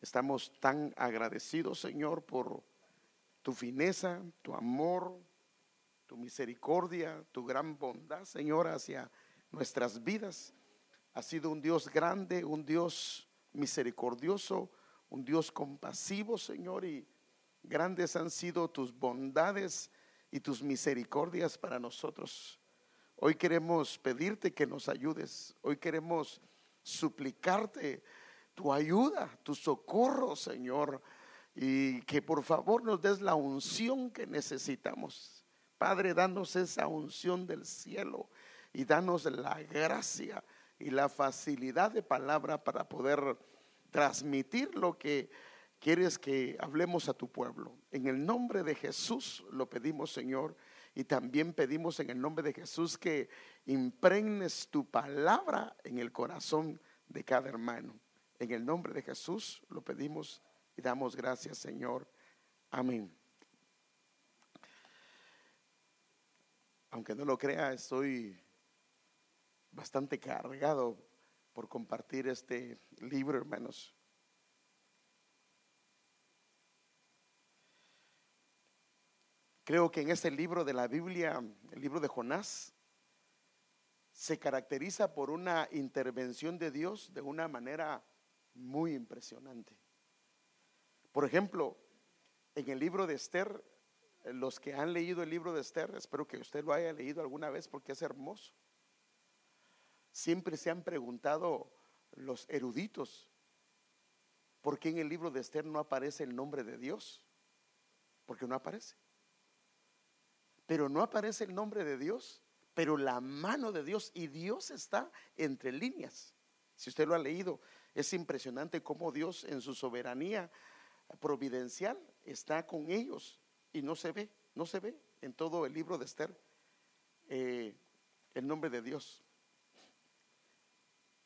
Estamos tan agradecidos, Señor, por tu fineza, tu amor, tu misericordia, tu gran bondad, Señor, hacia nuestras vidas. Ha sido un Dios grande, un Dios misericordioso, un Dios compasivo, Señor, y grandes han sido tus bondades y tus misericordias para nosotros. Hoy queremos pedirte que nos ayudes. Hoy queremos suplicarte tu ayuda, tu socorro, Señor. Y que por favor nos des la unción que necesitamos. Padre, danos esa unción del cielo y danos la gracia y la facilidad de palabra para poder transmitir lo que quieres que hablemos a tu pueblo. En el nombre de Jesús lo pedimos, Señor. Y también pedimos en el nombre de Jesús que impregnes tu palabra en el corazón de cada hermano. En el nombre de Jesús lo pedimos y damos gracias, Señor. Amén. Aunque no lo crea, estoy bastante cargado por compartir este libro, hermanos. Creo que en este libro de la Biblia, el libro de Jonás, se caracteriza por una intervención de Dios de una manera muy impresionante. Por ejemplo, en el libro de Esther, los que han leído el libro de Esther, espero que usted lo haya leído alguna vez porque es hermoso. Siempre se han preguntado los eruditos, ¿por qué en el libro de Esther no aparece el nombre de Dios? Porque no aparece pero no aparece el nombre de Dios, pero la mano de Dios y Dios está entre líneas. Si usted lo ha leído, es impresionante cómo Dios en su soberanía providencial está con ellos y no se ve, no se ve en todo el libro de Esther eh, el nombre de Dios.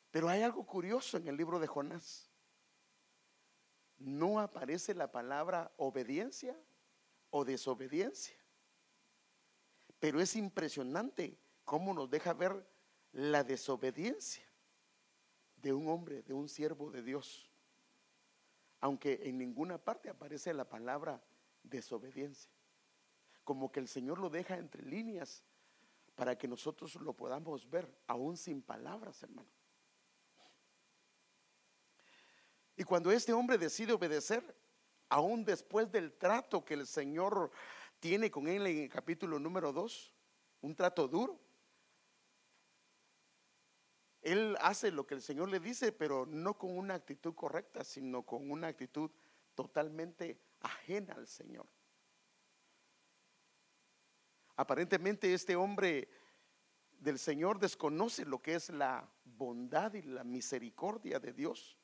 Pero hay algo curioso en el libro de Jonás. No aparece la palabra obediencia o desobediencia. Pero es impresionante cómo nos deja ver la desobediencia de un hombre, de un siervo de Dios. Aunque en ninguna parte aparece la palabra desobediencia. Como que el Señor lo deja entre líneas para que nosotros lo podamos ver, aún sin palabras, hermano. Y cuando este hombre decide obedecer, aún después del trato que el Señor tiene con él en el capítulo número 2 un trato duro. Él hace lo que el Señor le dice, pero no con una actitud correcta, sino con una actitud totalmente ajena al Señor. Aparentemente este hombre del Señor desconoce lo que es la bondad y la misericordia de Dios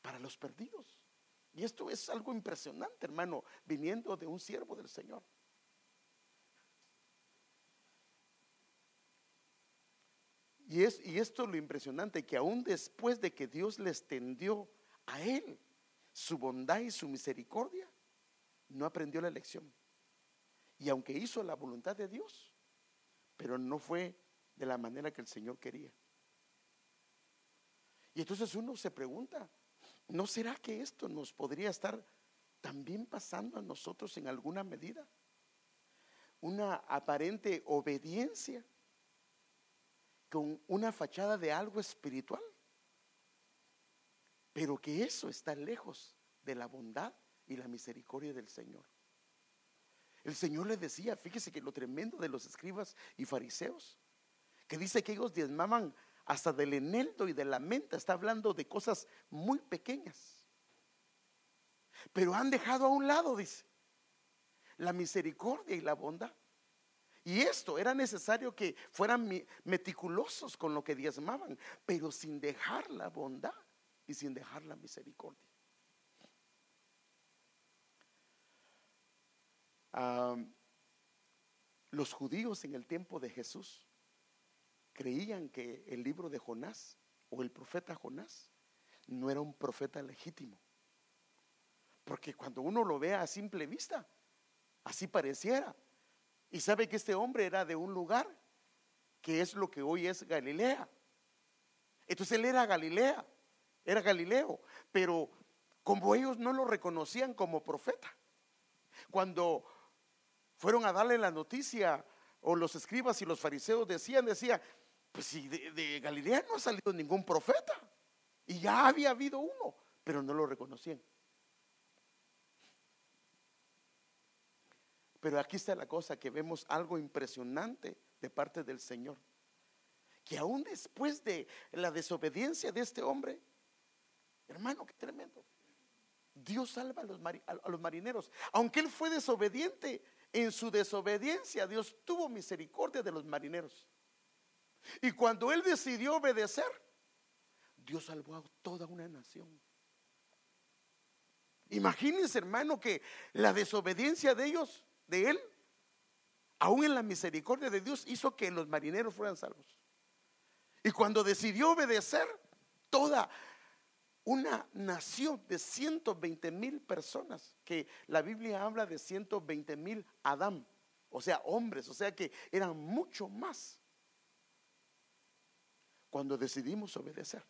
para los perdidos. Y esto es algo impresionante, hermano, viniendo de un siervo del Señor. Y, es, y esto es lo impresionante, que aún después de que Dios le extendió a él su bondad y su misericordia, no aprendió la lección. Y aunque hizo la voluntad de Dios, pero no fue de la manera que el Señor quería. Y entonces uno se pregunta, ¿no será que esto nos podría estar también pasando a nosotros en alguna medida? Una aparente obediencia con una fachada de algo espiritual, pero que eso está lejos de la bondad y la misericordia del Señor. El Señor le decía, fíjese que lo tremendo de los escribas y fariseos, que dice que ellos diezmaban hasta del eneldo y de la menta, está hablando de cosas muy pequeñas. Pero han dejado a un lado, dice, la misericordia y la bondad. Y esto era necesario que fueran meticulosos con lo que diezmaban, pero sin dejar la bondad y sin dejar la misericordia. los judíos en el tiempo de Jesús creían que el libro de Jonás o el profeta Jonás no era un profeta legítimo. Porque cuando uno lo ve a simple vista, así pareciera, y sabe que este hombre era de un lugar que es lo que hoy es Galilea. Entonces él era Galilea, era Galileo, pero como ellos no lo reconocían como profeta. Cuando fueron a darle la noticia, o los escribas y los fariseos decían, decía, pues si de, Galilea no ha salido ningún profeta, y ya había habido uno, pero no lo reconocían. Pero aquí está la cosa, que vemos algo impresionante de parte del Señor. Que aún después de la desobediencia de este hombre, hermano, qué tremendo. Dios salva a los, a los marineros. Aunque él fue desobediente, en su desobediencia Dios tuvo misericordia de los marineros. Y cuando él decidió obedecer, Dios salvó a toda una nación. Imagínense, hermano, que la desobediencia de ellos, de él, aún en la misericordia de Dios, hizo que los marineros fueran salvos. Y cuando decidió obedecer, toda una nación de 120 mil personas, que la Biblia habla de 120 mil Adán, o sea, hombres, o sea que eran mucho más. Cuando decidimos obedecer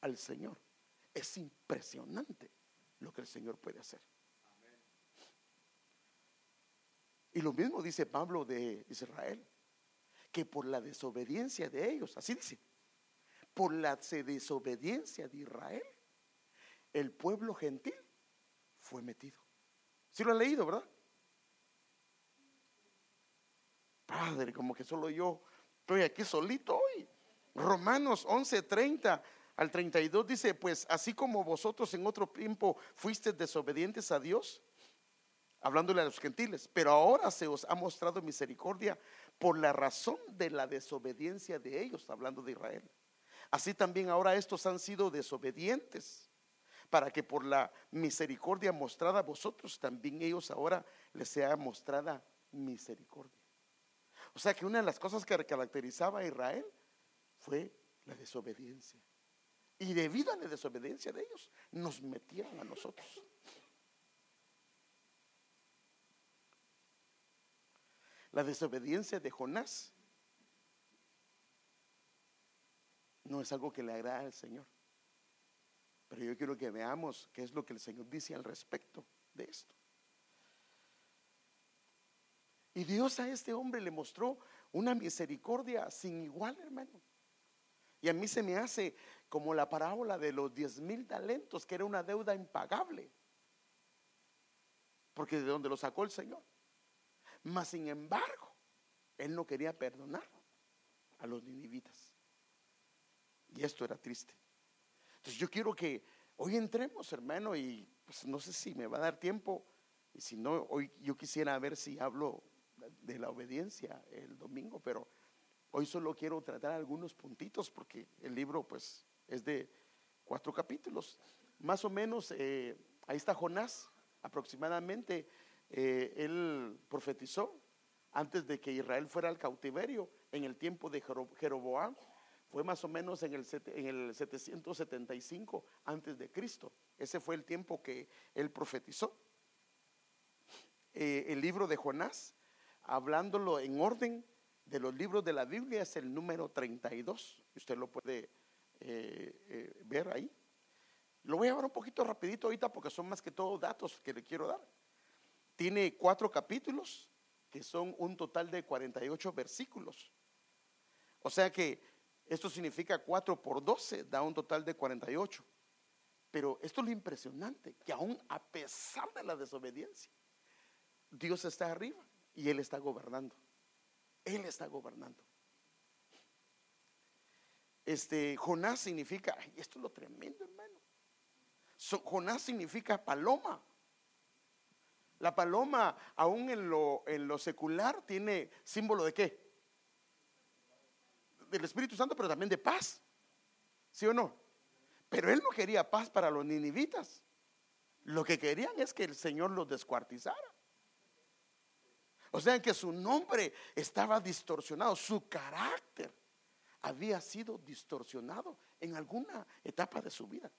al Señor, es impresionante lo que el Señor puede hacer. Y lo mismo dice Pablo de Israel, que por la desobediencia de ellos, así dice, por la desobediencia de Israel, el pueblo gentil fue metido. Si lo han leído, ¿verdad? Padre, como que solo yo estoy aquí solito hoy. Romanos 11, 30 al 32 dice, pues así como vosotros en otro tiempo fuisteis desobedientes a Dios, hablándole a los gentiles, pero ahora se os ha mostrado misericordia por la razón de la desobediencia de ellos, hablando de Israel. Así también ahora estos han sido desobedientes para que por la misericordia mostrada a vosotros, también ellos ahora les sea mostrada misericordia. O sea que una de las cosas que caracterizaba a Israel fue la desobediencia. Y debido a la desobediencia de ellos, nos metieron a nosotros. La desobediencia de Jonás no es algo que le agrada al Señor. Pero yo quiero que veamos qué es lo que el Señor dice al respecto de esto. Y Dios a este hombre le mostró una misericordia sin igual, hermano. Y a mí se me hace como la parábola de los diez mil talentos, que era una deuda impagable. Porque de donde lo sacó el Señor. Mas sin embargo, él no quería perdonar a los ninivitas. Y esto era triste. Entonces yo quiero que hoy entremos, hermano, y pues no sé si me va a dar tiempo, y si no, hoy yo quisiera ver si hablo de la obediencia el domingo, pero hoy solo quiero tratar algunos puntitos porque el libro pues es de cuatro capítulos. Más o menos, eh, ahí está Jonás, aproximadamente, eh, él profetizó antes de que Israel fuera al cautiverio en el tiempo de Jeroboam fue más o menos en el, en el 775 antes de Cristo. Ese fue el tiempo que él profetizó. Eh, el libro de Jonás, hablándolo en orden de los libros de la Biblia, es el número 32. Usted lo puede eh, ver ahí. Lo voy a ver un poquito rapidito ahorita porque son más que todo datos que le quiero dar. Tiene cuatro capítulos que son un total de 48 versículos. O sea que esto significa 4 por 12, da un total de 48. Pero esto es lo impresionante, que aún a pesar de la desobediencia, Dios está arriba y Él está gobernando. Él está gobernando. Este, Jonás significa, esto es lo tremendo, hermano. Jonás significa paloma. La paloma, aún en lo, en lo secular, tiene símbolo de qué? del Espíritu Santo, pero también de paz. ¿Sí o no? Pero él no quería paz para los ninivitas. Lo que querían es que el Señor los descuartizara. O sea que su nombre estaba distorsionado, su carácter había sido distorsionado en alguna etapa de su vida.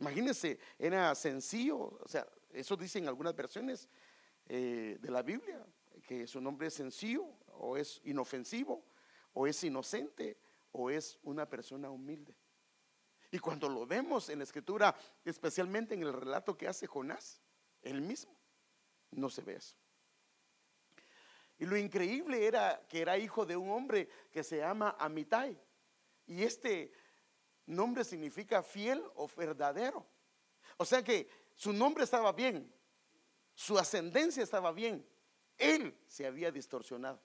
Imagínense, era sencillo, o sea, eso dice en algunas versiones eh, de la Biblia, que su nombre es sencillo o es inofensivo o es inocente o es una persona humilde. Y cuando lo vemos en la escritura, especialmente en el relato que hace Jonás, él mismo, no se ve eso. Y lo increíble era que era hijo de un hombre que se llama Amitai. Y este nombre significa fiel o verdadero. O sea que su nombre estaba bien, su ascendencia estaba bien. Él se había distorsionado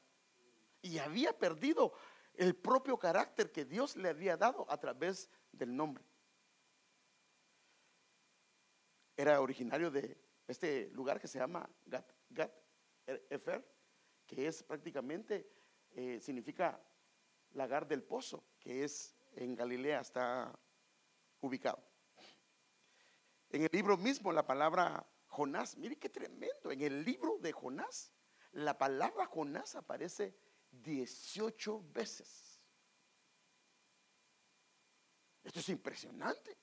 y había perdido el propio carácter que Dios le había dado a través del nombre. Era originario de este lugar que se llama Gat, Gat Efer, que es prácticamente, eh, significa lagar del pozo, que es en Galilea, está ubicado. En el libro mismo, la palabra Jonás, mire qué tremendo, en el libro de Jonás, la palabra Jonás aparece 18 veces. Esto es impresionante,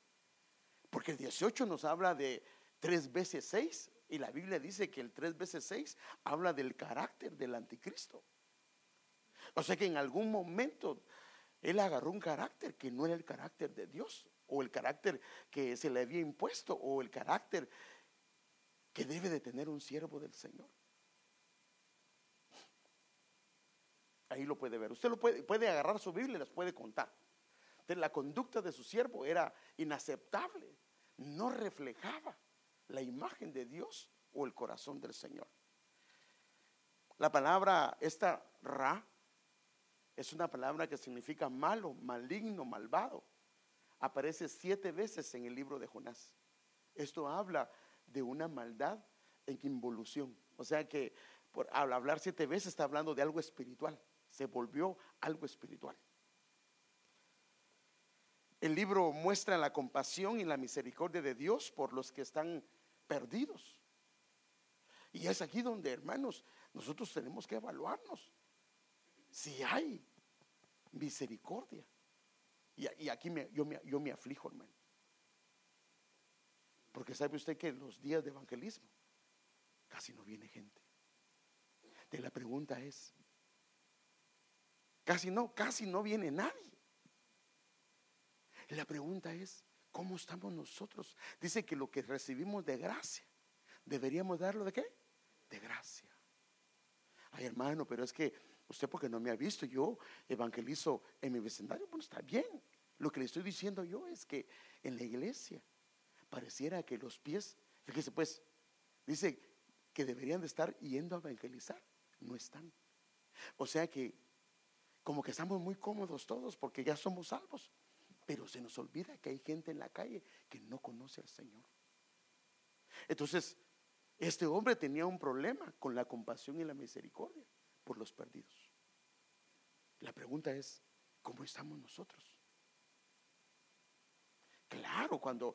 porque el 18 nos habla de 3 veces 6 y la Biblia dice que el 3 veces 6 habla del carácter del anticristo. O sea que en algún momento él agarró un carácter que no era el carácter de Dios, o el carácter que se le había impuesto, o el carácter que debe de tener un siervo del Señor. Ahí lo puede ver. Usted lo puede, puede agarrar su Biblia y las puede contar. Entonces, la conducta de su siervo era inaceptable. No reflejaba la imagen de Dios o el corazón del Señor. La palabra esta ra es una palabra que significa malo, maligno, malvado. Aparece siete veces en el libro de Jonás. Esto habla de una maldad en involución. O sea que por, hablar siete veces está hablando de algo espiritual. Se volvió algo espiritual. El libro muestra la compasión y la misericordia de Dios por los que están perdidos. Y es aquí donde, hermanos, nosotros tenemos que evaluarnos. Si hay misericordia. Y, aquí yo, me, yo me aflijo, hermano. Porque sabe usted que en los días de evangelismo casi no viene gente. De la pregunta es, casi no, casi no viene nadie. La pregunta es, ¿cómo estamos nosotros? Dice que lo que recibimos de gracia, deberíamos darlo de qué? De gracia. Ay, hermano, pero es que usted porque no me ha visto, yo evangelizo en mi vecindario, bueno, está bien. Lo que le estoy diciendo yo es que en la iglesia pareciera que los pies, fíjese pues, dice que deberían de estar yendo a evangelizar, no están. O sea que como que estamos muy cómodos todos porque ya somos salvos. Pero se nos olvida que hay gente en la calle que no conoce al Señor. Entonces, este hombre tenía un problema con la compasión y la misericordia por los perdidos. La pregunta es, ¿cómo estamos nosotros? Claro, cuando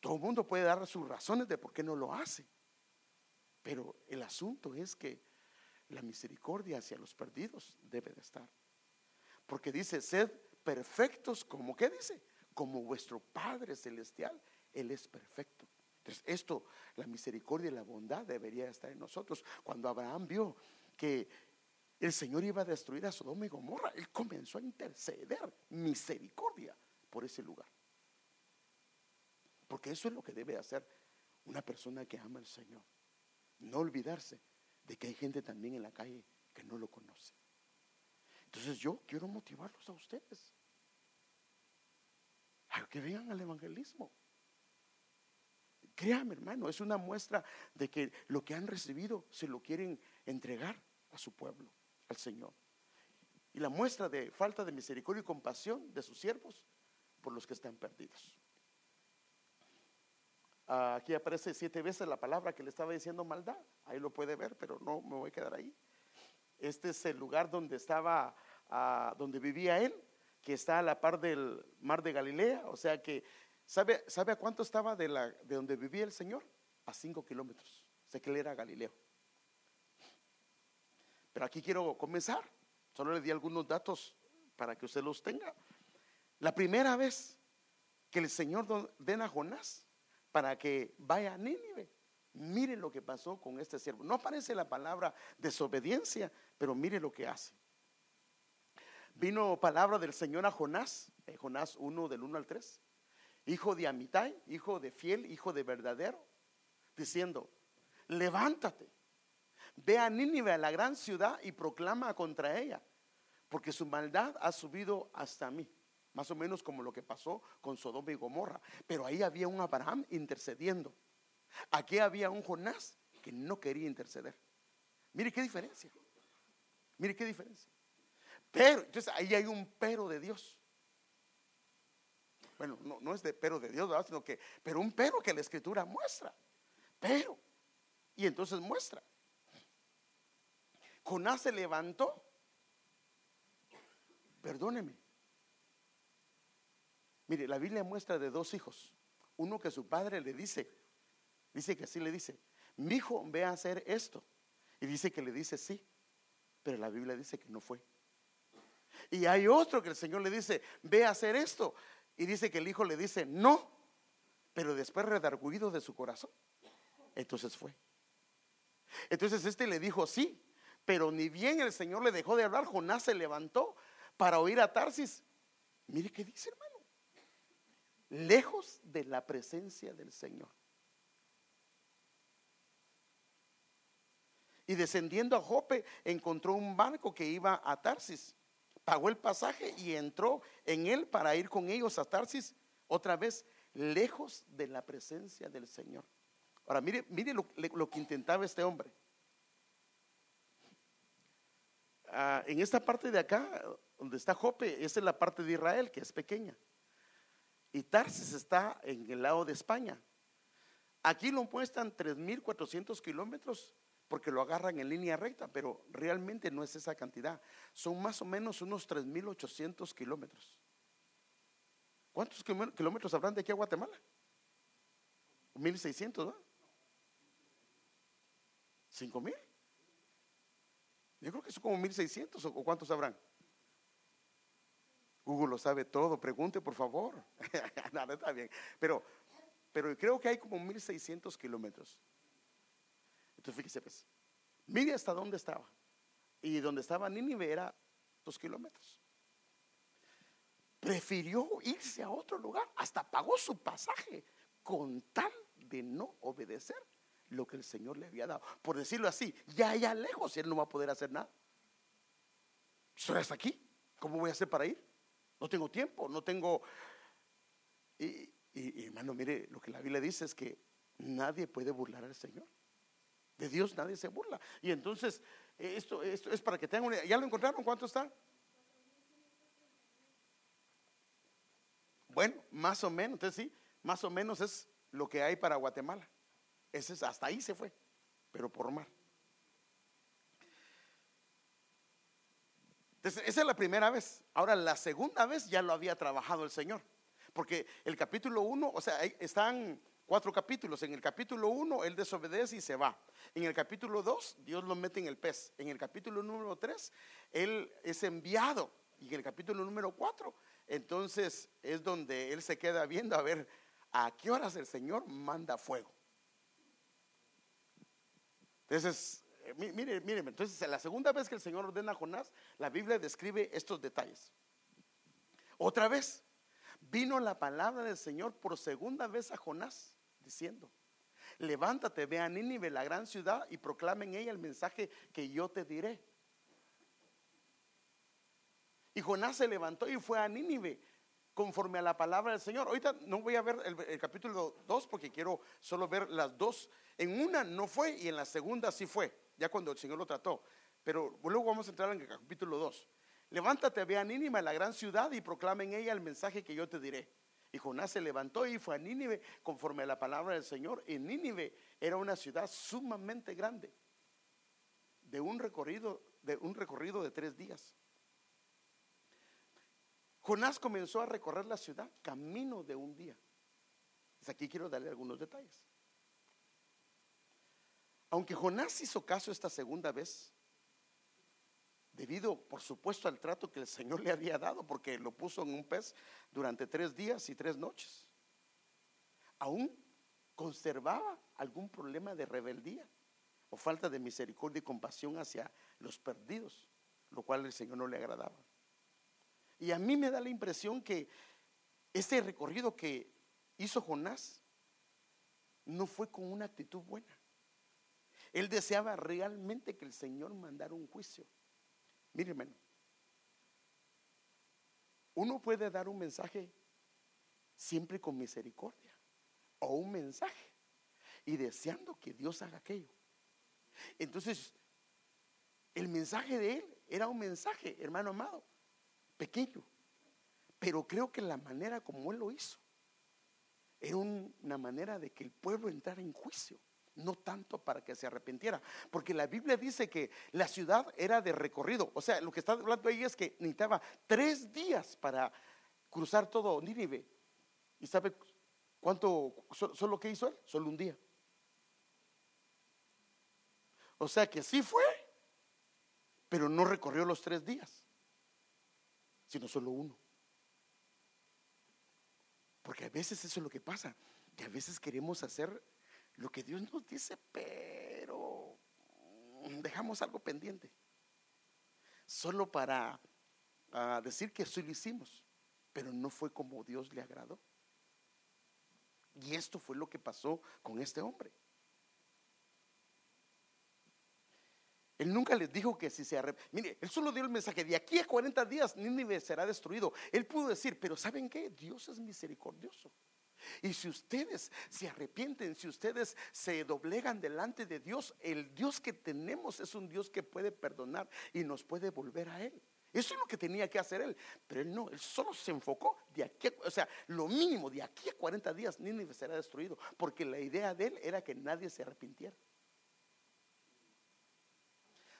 todo el mundo puede dar sus razones de por qué no lo hace, pero el asunto es que la misericordia hacia los perdidos debe de estar. Porque dice, sed perfectos como, ¿qué dice? Como vuestro Padre Celestial, Él es perfecto. Entonces, esto, la misericordia y la bondad debería estar en nosotros. Cuando Abraham vio que el Señor iba a destruir a Sodoma y Gomorra, Él comenzó a interceder misericordia por ese lugar. Porque eso es lo que debe hacer una persona que ama al Señor. No olvidarse de que hay gente también en la calle que no lo conoce. Entonces yo quiero motivarlos a ustedes a que vengan al evangelismo. Créame, hermano, es una muestra de que lo que han recibido se lo quieren entregar a su pueblo, al Señor. Y la muestra de falta de misericordia y compasión de sus siervos por los que están perdidos. Aquí aparece siete veces la palabra que le estaba diciendo maldad. Ahí lo puede ver, pero no me voy a quedar ahí. Este es el lugar donde estaba, ah, donde vivía él, que está a la par del mar de Galilea. O sea que, ¿sabe, ¿sabe a cuánto estaba de, la, de donde vivía el Señor? A cinco kilómetros. Sé que él era Galileo. Pero aquí quiero comenzar. Solo le di algunos datos para que usted los tenga. La primera vez que el Señor ordena a Jonás para que vaya a Nínive, Mire lo que pasó con este siervo. No aparece la palabra desobediencia, pero mire lo que hace. Vino palabra del Señor a Jonás, Jonás 1 del 1 al 3. hijo de Amitai, hijo de fiel, hijo de verdadero, diciendo, levántate, ve a Nínive, a la gran ciudad, y proclama contra ella, porque su maldad ha subido hasta mí. Más o menos como lo que pasó con Sodoma y Gomorra. Pero ahí había un Abraham intercediendo. Aquí había un Jonás que no quería interceder. Mire qué diferencia. Mire qué diferencia. Pero, entonces ahí hay un pero de Dios. Bueno, no, es de pero de Dios, sino que, pero un pero que la escritura muestra. Pero, y entonces muestra. Jonás se levantó. Perdóneme. Mire, la Biblia muestra de dos hijos. Uno que su padre le dice, dice que así le dice, mi hijo ve a hacer esto. Y dice que le dice sí, pero la Biblia dice que no fue. Y hay otro que el Señor le dice, ve a hacer esto. Y dice que el hijo le dice, no, pero después redarguido de su corazón. Entonces fue. Entonces este le dijo sí, pero ni bien el Señor le dejó de hablar, Jonás se levantó para oír a Tarsis. Mire qué dice, hermano. Lejos de la presencia del Señor. Y descendiendo a Jope, encontró un barco que iba a Tarsis. Pagó el pasaje y entró en él para ir con ellos a Tarsis, otra vez lejos de la presencia del Señor. Ahora, mire, mire lo, que intentaba este hombre. Ah, en esta parte de acá, donde está Jope, esa es la parte de Israel, que es pequeña. Y Tarsis está en el lado de España. Aquí lo muestran 3.400 kilómetros porque lo agarran en línea recta, pero realmente no es esa cantidad. Son más o menos unos 3.800 kilómetros. ¿Cuántos kilómetros habrán de aquí a Guatemala? 1.600, ¿no? ¿5.000? Yo creo que son como 1.600 o cuántos habrán. Google lo sabe todo, pregunte por favor. no, está bien. Pero, pero creo que hay como 1.600 kilómetros. Entonces fíjese pues, mire hasta dónde estaba. Y donde estaba Nínive era dos kilómetros. Prefirió irse a otro lugar, hasta pagó su pasaje con tal de no obedecer lo que el Señor le había dado. Por decirlo así, ya allá lejos él no va a poder hacer nada. Estoy hasta aquí. ¿Cómo voy a hacer para ir? No tengo tiempo, no tengo... Y, y hermano, mire, lo que la Biblia dice es que nadie puede burlar al Señor. De Dios nadie se burla. Y entonces, esto, esto es para que tengan una ¿Ya lo encontraron? ¿Cuánto está? Bueno, más o menos, entonces sí, más o menos es lo que hay para Guatemala. Ese es, hasta ahí se fue, pero por mar. Esa es la primera vez. Ahora, la segunda vez ya lo había trabajado el Señor. Porque el capítulo 1, o sea, están cuatro capítulos. En el capítulo 1 él desobedece y se va. En el capítulo 2 Dios lo mete en el pez. En el capítulo número 3 él es enviado. Y en el capítulo número 4 entonces es donde él se queda viendo a ver a qué horas el Señor manda fuego. Entonces, eh, mire, mire, entonces la segunda vez que el Señor ordena a Jonás, la Biblia describe estos detalles. Otra vez, vino la palabra del Señor por segunda vez a Jonás diciendo, levántate, ve a Nínive, la gran ciudad, y proclame en ella el mensaje que yo te diré. Y Jonás se levantó y fue a Nínive conforme a la palabra del Señor. Ahorita no voy a ver el, capítulo 2 porque quiero solo ver las dos. En una no fue y en la segunda sí fue, ya cuando el Señor lo trató. Pero luego vamos a entrar en el capítulo 2. Levántate, ve a Nínive, la gran ciudad, y proclame en ella el mensaje que yo te diré. Y Jonás se levantó y fue a Nínive conforme a la palabra del Señor. Y Nínive era una ciudad sumamente grande, de un recorrido de, un recorrido de tres días. Jonás comenzó a recorrer la ciudad camino de un día. aquí quiero darle algunos detalles. Aunque Jonás hizo caso esta segunda vez, debido por supuesto al trato que el Señor le había dado, porque lo puso en un pez durante tres días y tres noches. Aún conservaba algún problema de rebeldía o falta de misericordia y compasión hacia los perdidos, lo cual el Señor no le agradaba. Y a mí me da la impresión que ese recorrido que hizo Jonás no fue con una actitud buena. Él deseaba realmente que el Señor mandara un juicio. Mire, hermano, uno puede dar un mensaje siempre con misericordia o un mensaje y deseando que Dios haga aquello. Entonces, el mensaje de él era un mensaje, hermano amado, pequeño, pero creo que la manera como él lo hizo era una manera de que el pueblo entrara en juicio, no tanto para que se arrepintiera, porque la Biblia dice que la ciudad era de recorrido, o sea, lo que está hablando ahí es que necesitaba tres días para cruzar todo Nínive. ¿Y sabe cuánto, solo que hizo él? Solo un día. O sea que sí fue, pero no recorrió los tres días, sino solo uno. Porque a veces eso es lo que pasa, que a veces queremos hacer lo que Dios nos dice, pero dejamos algo pendiente. Solo para ah, decir que sí lo hicimos, pero no fue como Dios le agradó. Y esto fue lo que pasó con este hombre. Él nunca les dijo que si se arrepienten. Mire, él solo dio el mensaje: de aquí a 40 días Nínive será destruido. Él pudo decir, pero ¿saben qué? Dios es misericordioso. Y si ustedes se arrepienten, si ustedes se doblegan delante de Dios, el Dios que tenemos es un Dios que puede perdonar y nos puede volver a Él. Eso es lo que tenía que hacer él. Pero él no, él solo se enfocó de aquí, o sea, lo mínimo de aquí a 40 días Nínive será destruido, porque la idea de él era que nadie se arrepintiera.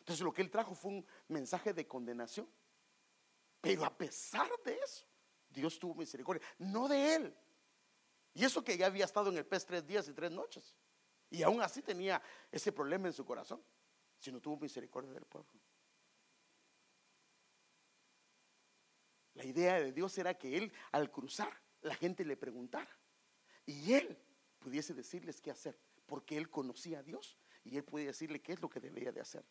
Entonces lo que él trajo fue un mensaje de condenación. Pero a pesar de eso, Dios tuvo misericordia, no de él. Y eso que ya había estado en el pez tres días y tres noches. Y aún así tenía ese problema en su corazón, sino tuvo misericordia del pueblo. La idea de Dios era que él al cruzar, la gente le preguntara. Y él pudiese decirles qué hacer, porque él conocía a Dios y él podía decirle qué es lo que debía de hacer.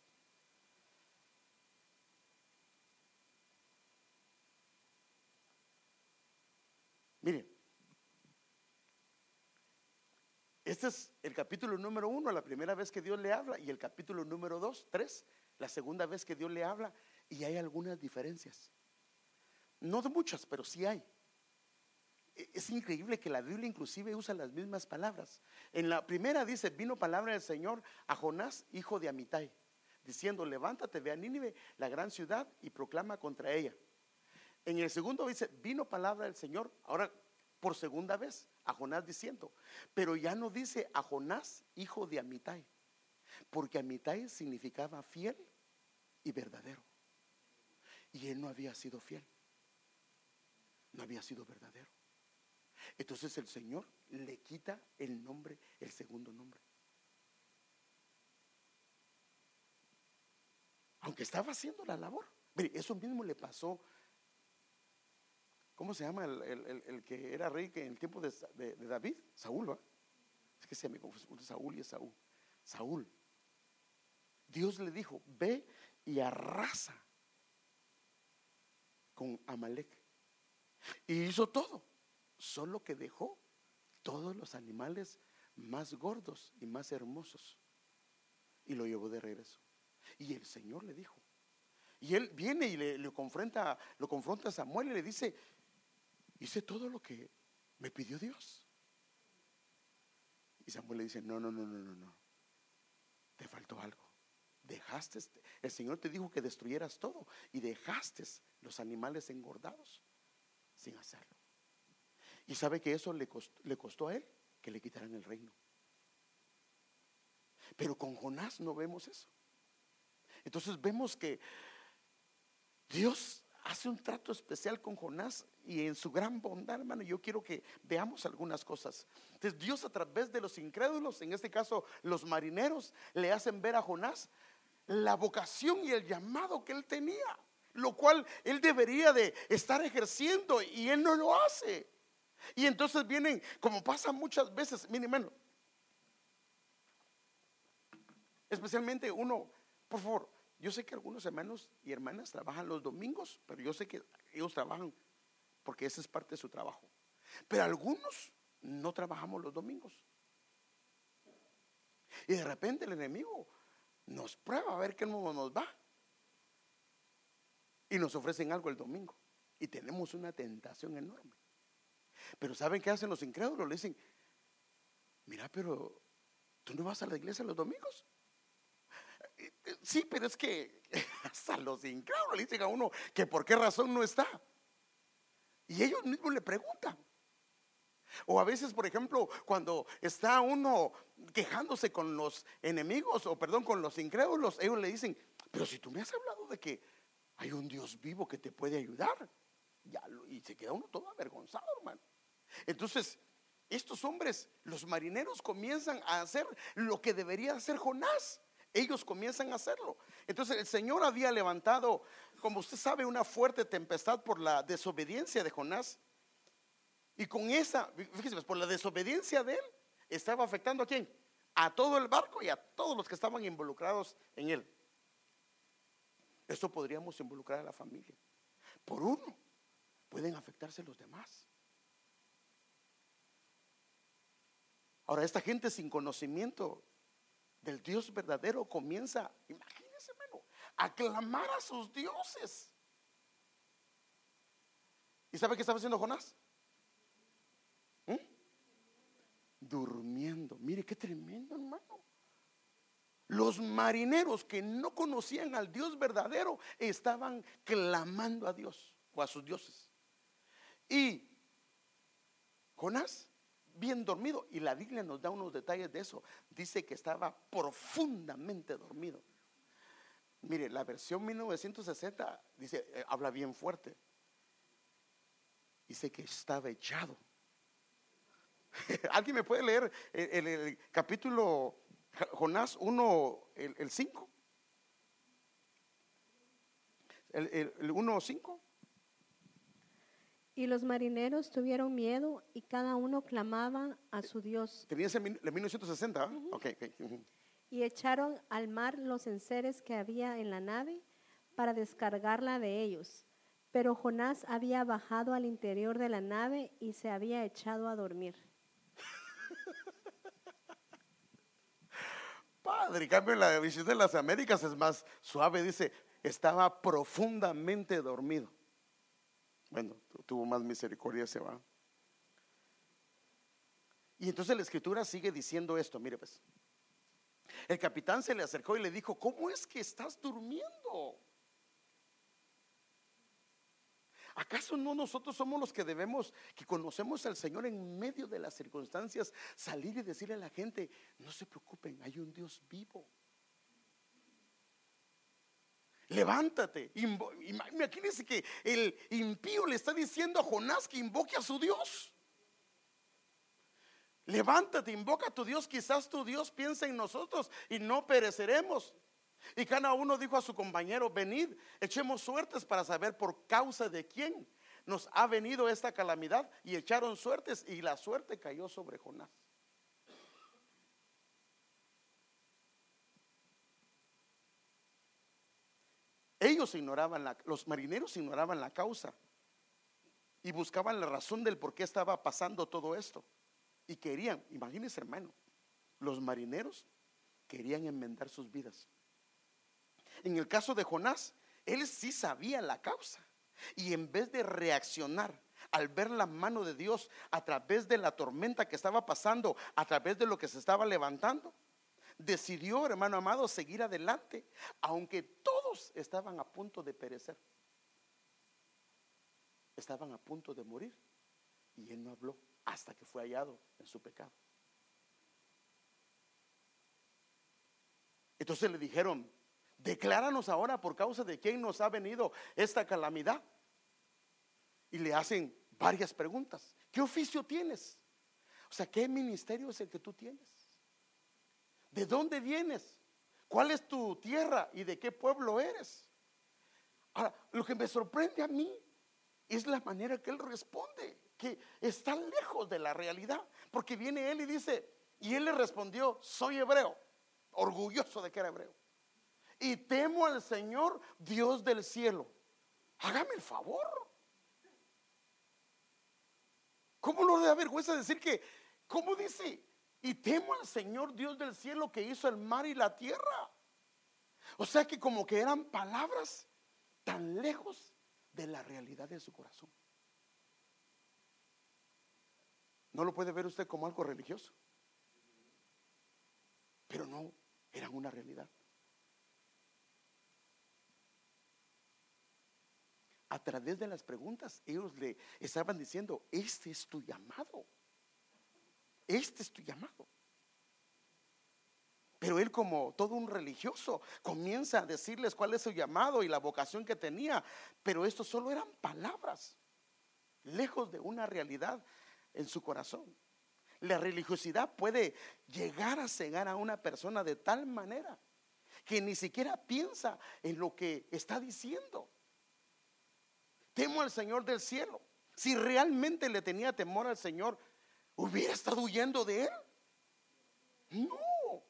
Miren, este es el capítulo número uno, la primera vez que Dios le habla, y el capítulo número dos, tres, la segunda vez que Dios le habla, y hay algunas diferencias. No de muchas, pero sí hay. E, es increíble que la Biblia inclusive usa las mismas palabras. En la primera dice, vino palabra del Señor a Jonás, hijo de Amitai, diciendo, levántate, ve a Nínive, la gran ciudad, y proclama contra ella. En el segundo dice, vino palabra del Señor, ahora por segunda vez, a Jonás diciendo, pero ya no dice a Jonás, hijo de Amitai, porque Amitai significaba fiel y verdadero. Y él no había sido fiel, no había sido verdadero. Entonces el Señor le quita el nombre, el segundo nombre. Aunque estaba haciendo la labor. eso mismo le pasó ¿Cómo se llama el, que era rey en el tiempo de, David? Saúl, ¿va? Es que se me confunde Saúl y es Saúl. Saúl. Dios le dijo, ve y arrasa con Amalek. Y hizo todo, solo que dejó todos los animales más gordos y más hermosos. Y lo llevó de regreso. Y el Señor le dijo. Y él viene y le, confronta, lo confronta a Samuel y le dice, hice todo lo que me pidió Dios. Y Samuel le dice, no, no, no, no, no, no. Te faltó algo. Dejaste, el Señor te dijo que destruyeras todo y dejaste los animales engordados sin hacerlo. Y sabe que eso le costó, le costó a él que le quitaran el reino. Pero con Jonás no vemos eso. Entonces vemos que Dios hace un trato especial con Jonás y en su gran bondad, hermano, yo quiero que veamos algunas cosas. Entonces Dios a través de los incrédulos, en este caso los marineros, le hacen ver a Jonás la vocación y el llamado que él tenía, lo cual él debería de estar ejerciendo y él no lo hace. Y entonces vienen, como pasa muchas veces, miren, hermano, especialmente uno, por favor, yo sé que algunos hermanos y hermanas trabajan los domingos, pero yo sé que ellos trabajan porque esa es parte de su trabajo. Pero algunos no trabajamos los domingos. Y de repente el enemigo nos prueba a ver qué nos va. Y nos ofrecen algo el domingo. Y tenemos una tentación enorme. Pero ¿saben qué hacen los incrédulos? Le dicen, mira, pero ¿tú no vas a la iglesia los domingos? Sí, pero es que hasta los incrédulos le dicen a uno que por qué razón no está. Y ellos mismos le preguntan. O a veces, por ejemplo, cuando está uno quejándose con los enemigos, o perdón, con los incrédulos, ellos le dicen, pero si tú me has hablado de que hay un Dios vivo que te puede ayudar, ya, y se queda uno todo avergonzado, hermano. Entonces, estos hombres, los marineros, comienzan a hacer lo que debería hacer Jonás. Ellos comienzan a hacerlo. Entonces el Señor había levantado, como usted sabe, una fuerte tempestad por la desobediencia de Jonás. Y con esa, fíjese, pues, por la desobediencia de él, estaba afectando a quién? A todo el barco y a todos los que estaban involucrados en él. Esto podríamos involucrar a la familia. Por uno, pueden afectarse los demás. Ahora, esta gente sin conocimiento del Dios verdadero comienza, imagínense, hermano, a clamar a sus dioses. ¿Y sabe qué estaba haciendo Jonás? durmiendo. Mire qué tremendo, hermano. Los marineros que no conocían al Dios verdadero estaban clamando a Dios o a sus dioses. Y Jonás, bien dormido, y la Biblia nos da unos detalles de eso, dice que estaba profundamente dormido. Mire, la versión 1960 dice, eh, habla bien fuerte. Dice que estaba echado ¿Alguien me puede leer el, capítulo Jonás 1, el 5? El, 1 5. Y los marineros tuvieron miedo y cada uno clamaba a su Dios. Tenía ese 1960, Y echaron al mar los enseres que había en la nave para descargarla de ellos. Pero Jonás había bajado al interior de la nave y se había echado a dormir. Padre, en cambio la visión de las Américas es más suave, dice, estaba profundamente dormido. Bueno, tuvo más misericordia, se va. Y entonces la escritura sigue diciendo esto, mire pues. El capitán se le acercó y le dijo, ¿cómo es que estás durmiendo? ¿Acaso no nosotros somos los que debemos, que conocemos al Señor en medio de las circunstancias, salir y decirle a la gente, no se preocupen, hay un Dios vivo? Levántate. Imagínense que el impío le está diciendo a Jonás que invoque a su Dios. Levántate, invoca a tu Dios. Quizás tu Dios piensa en nosotros y no pereceremos. Y cada uno dijo a su compañero, venid, echemos suertes para saber por causa de quién nos ha venido esta calamidad. Y echaron suertes y la suerte cayó sobre Jonás. Ellos ignoraban, la, los marineros ignoraban la causa y buscaban la razón del por qué estaba pasando todo esto. Y querían, imagínense hermano, los marineros querían enmendar sus vidas. En el caso de Jonás, él sí sabía la causa. Y en vez de reaccionar al ver la mano de Dios a través de la tormenta que estaba pasando, a través de lo que se estaba levantando, decidió, hermano amado, seguir adelante, aunque estaban a punto de perecer. Estaban a punto de morir. Y él no habló hasta que fue hallado en su pecado. Entonces le dijeron, Decláranos ahora por causa de quién nos ha venido esta calamidad. Y le hacen varias preguntas. ¿Qué oficio tienes? O sea, ¿qué ministerio es el que tú tienes? ¿De dónde vienes? ¿Cuál es tu tierra y de qué pueblo eres? Ahora, lo que me sorprende a mí es la manera que él responde, que está lejos de la realidad, porque viene él y dice, y él le respondió, soy hebreo, orgulloso de que era hebreo y temo al Señor, Dios del cielo. Hágame el favor. ¿Cómo no le da vergüenza decir que, cómo dice? Y temo al Señor Dios del cielo que hizo el mar y la tierra. O sea que como que eran palabras tan lejos de la realidad de su corazón. ¿No lo puede ver usted como algo religioso? Pero no, eran una realidad. A través de las preguntas, ellos le estaban diciendo, este es tu llamado. Este es tu llamado. Pero él como todo un religioso comienza a decirles cuál es su llamado y la vocación que tenía. Pero esto solo eran palabras, lejos de una realidad en su corazón. La religiosidad puede llegar a cegar a una persona de tal manera que ni siquiera piensa en lo que está diciendo. Temo al Señor del cielo. Si realmente le tenía temor al Señor, ¿hubiera estado huyendo de él? No.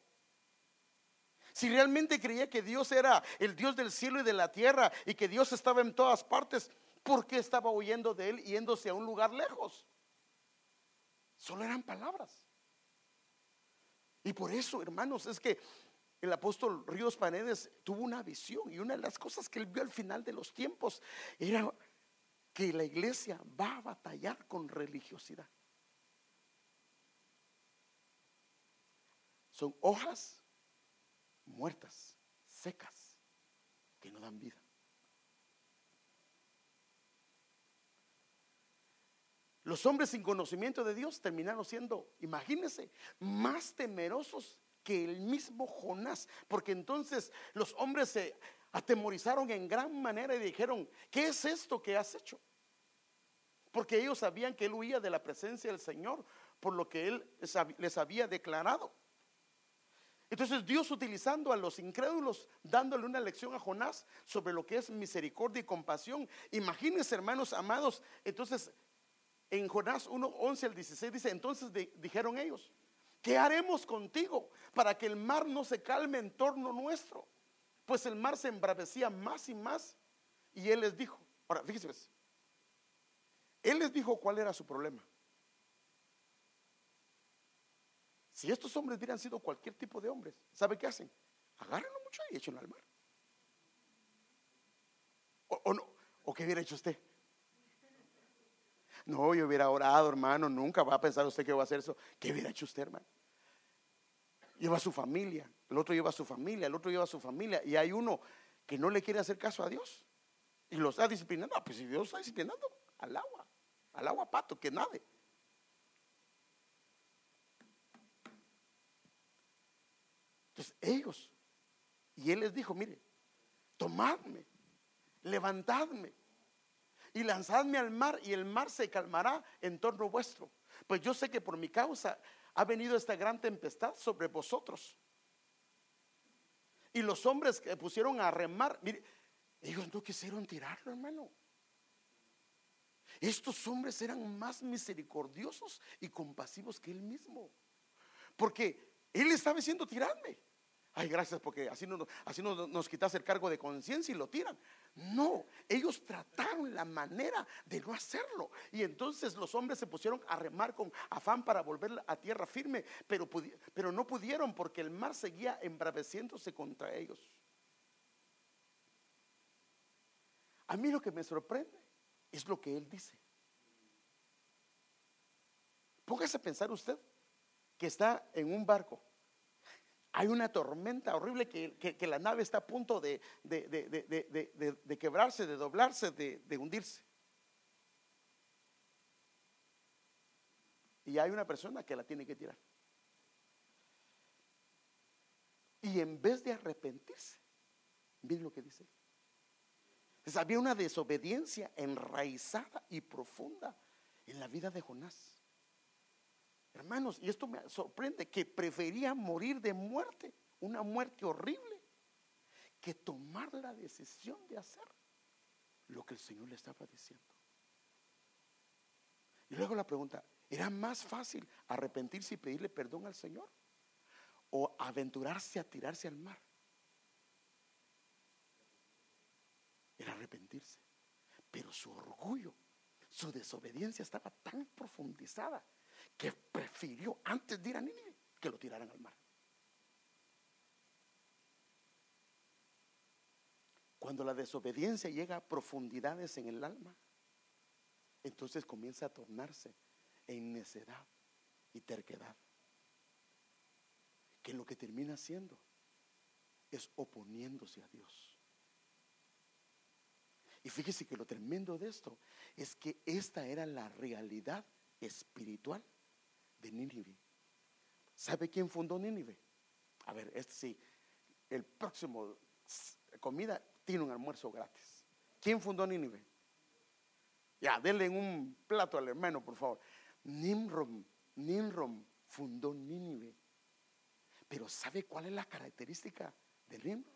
Si realmente creía que Dios era el Dios del cielo y de la tierra y que Dios estaba en todas partes, ¿por qué estaba huyendo de él yéndose a un lugar lejos? Solo eran palabras. Y por eso, hermanos, es que el apóstol Ríos Paredes tuvo una visión y una de las cosas que él vio al final de los tiempos era que la iglesia va a batallar con religiosidad. Son hojas muertas, secas, que no dan vida. Los hombres sin conocimiento de Dios terminaron siendo, imagínense, más temerosos que el mismo Jonás, porque entonces los hombres se atemorizaron en gran manera y dijeron, ¿qué es esto que has hecho? Porque ellos sabían que él huía de la presencia del Señor, por lo que él les había declarado. Entonces Dios utilizando a los incrédulos, dándole una lección a Jonás sobre lo que es misericordia y compasión. Imagínense, hermanos amados, entonces en Jonás 1, 11 al 16 dice, entonces dijeron ellos, ¿qué haremos contigo para que el mar no se calme en torno nuestro? Pues el mar se embravecía más y más. Y él les dijo, ahora fíjense, él les dijo cuál era su problema. Si estos hombres hubieran sido cualquier tipo de hombres, ¿sabe qué hacen? Agárrenlo mucho y échenlo al mar. O, qué hubiera hecho usted. No, yo hubiera orado, hermano, nunca va a pensar usted que va a hacer eso. ¿Qué hubiera hecho usted, hermano? Lleva a su familia, el otro lleva a su familia, el otro lleva a su familia, y hay uno que no le quiere hacer caso a Dios y lo está disciplinando. Ah, pues si Dios está disciplinando, al agua, al agua pato, que nade. Entonces ellos, y él les dijo, mire, tomadme, levantadme y lanzadme al mar y el mar se calmará en torno vuestro. Pues yo sé que por mi causa ha venido esta gran tempestad sobre vosotros. Y los hombres que pusieron a remar, mire, ellos no quisieron tirarlo, hermano. Estos hombres eran más misericordiosos y compasivos que él mismo. Porque él estaba diciendo, tiradme. Ay, gracias porque así no, nos quitas el cargo de conciencia y lo tiran. No, ellos trataron la manera de no hacerlo. Y entonces los hombres se pusieron a remar con afán para volver a tierra firme, pero no pudieron porque el mar seguía embraveciéndose contra ellos. A mí lo que me sorprende es lo que él dice. Póngase a pensar usted que está en un barco hay una tormenta horrible que, la nave está a punto de, de quebrarse, de doblarse, de, hundirse. Y hay una persona que la tiene que tirar. Y en vez de arrepentirse, miren lo que dice. Entonces había una desobediencia enraizada y profunda en la vida de Jonás. Hermanos, y esto me sorprende, que prefería morir de muerte, una muerte horrible, que tomar la decisión de hacer lo que el Señor le estaba diciendo. Y luego la pregunta, ¿era más fácil arrepentirse y pedirle perdón al Señor? ¿O aventurarse a tirarse al mar? Era arrepentirse. Pero su orgullo, Su desobediencia estaba tan profundizada que prefirió antes de ir a Nínive que lo tiraran al mar. Cuando la desobediencia llega a profundidades en el alma, entonces comienza a tornarse en necedad y terquedad. Que lo que termina haciendo es oponiéndose a Dios. Y fíjese que lo tremendo de esto es que esta era la realidad espiritual de Nínive. ¿Sabe quién fundó Nínive? A ver, este sí, el próximo comida tiene un almuerzo gratis. ¿Quién fundó Nínive? Ya, denle un plato al hermano, por favor. Nimrom, Nimrom fundó Nínive. Pero ¿sabe cuál es la característica de Nimrom?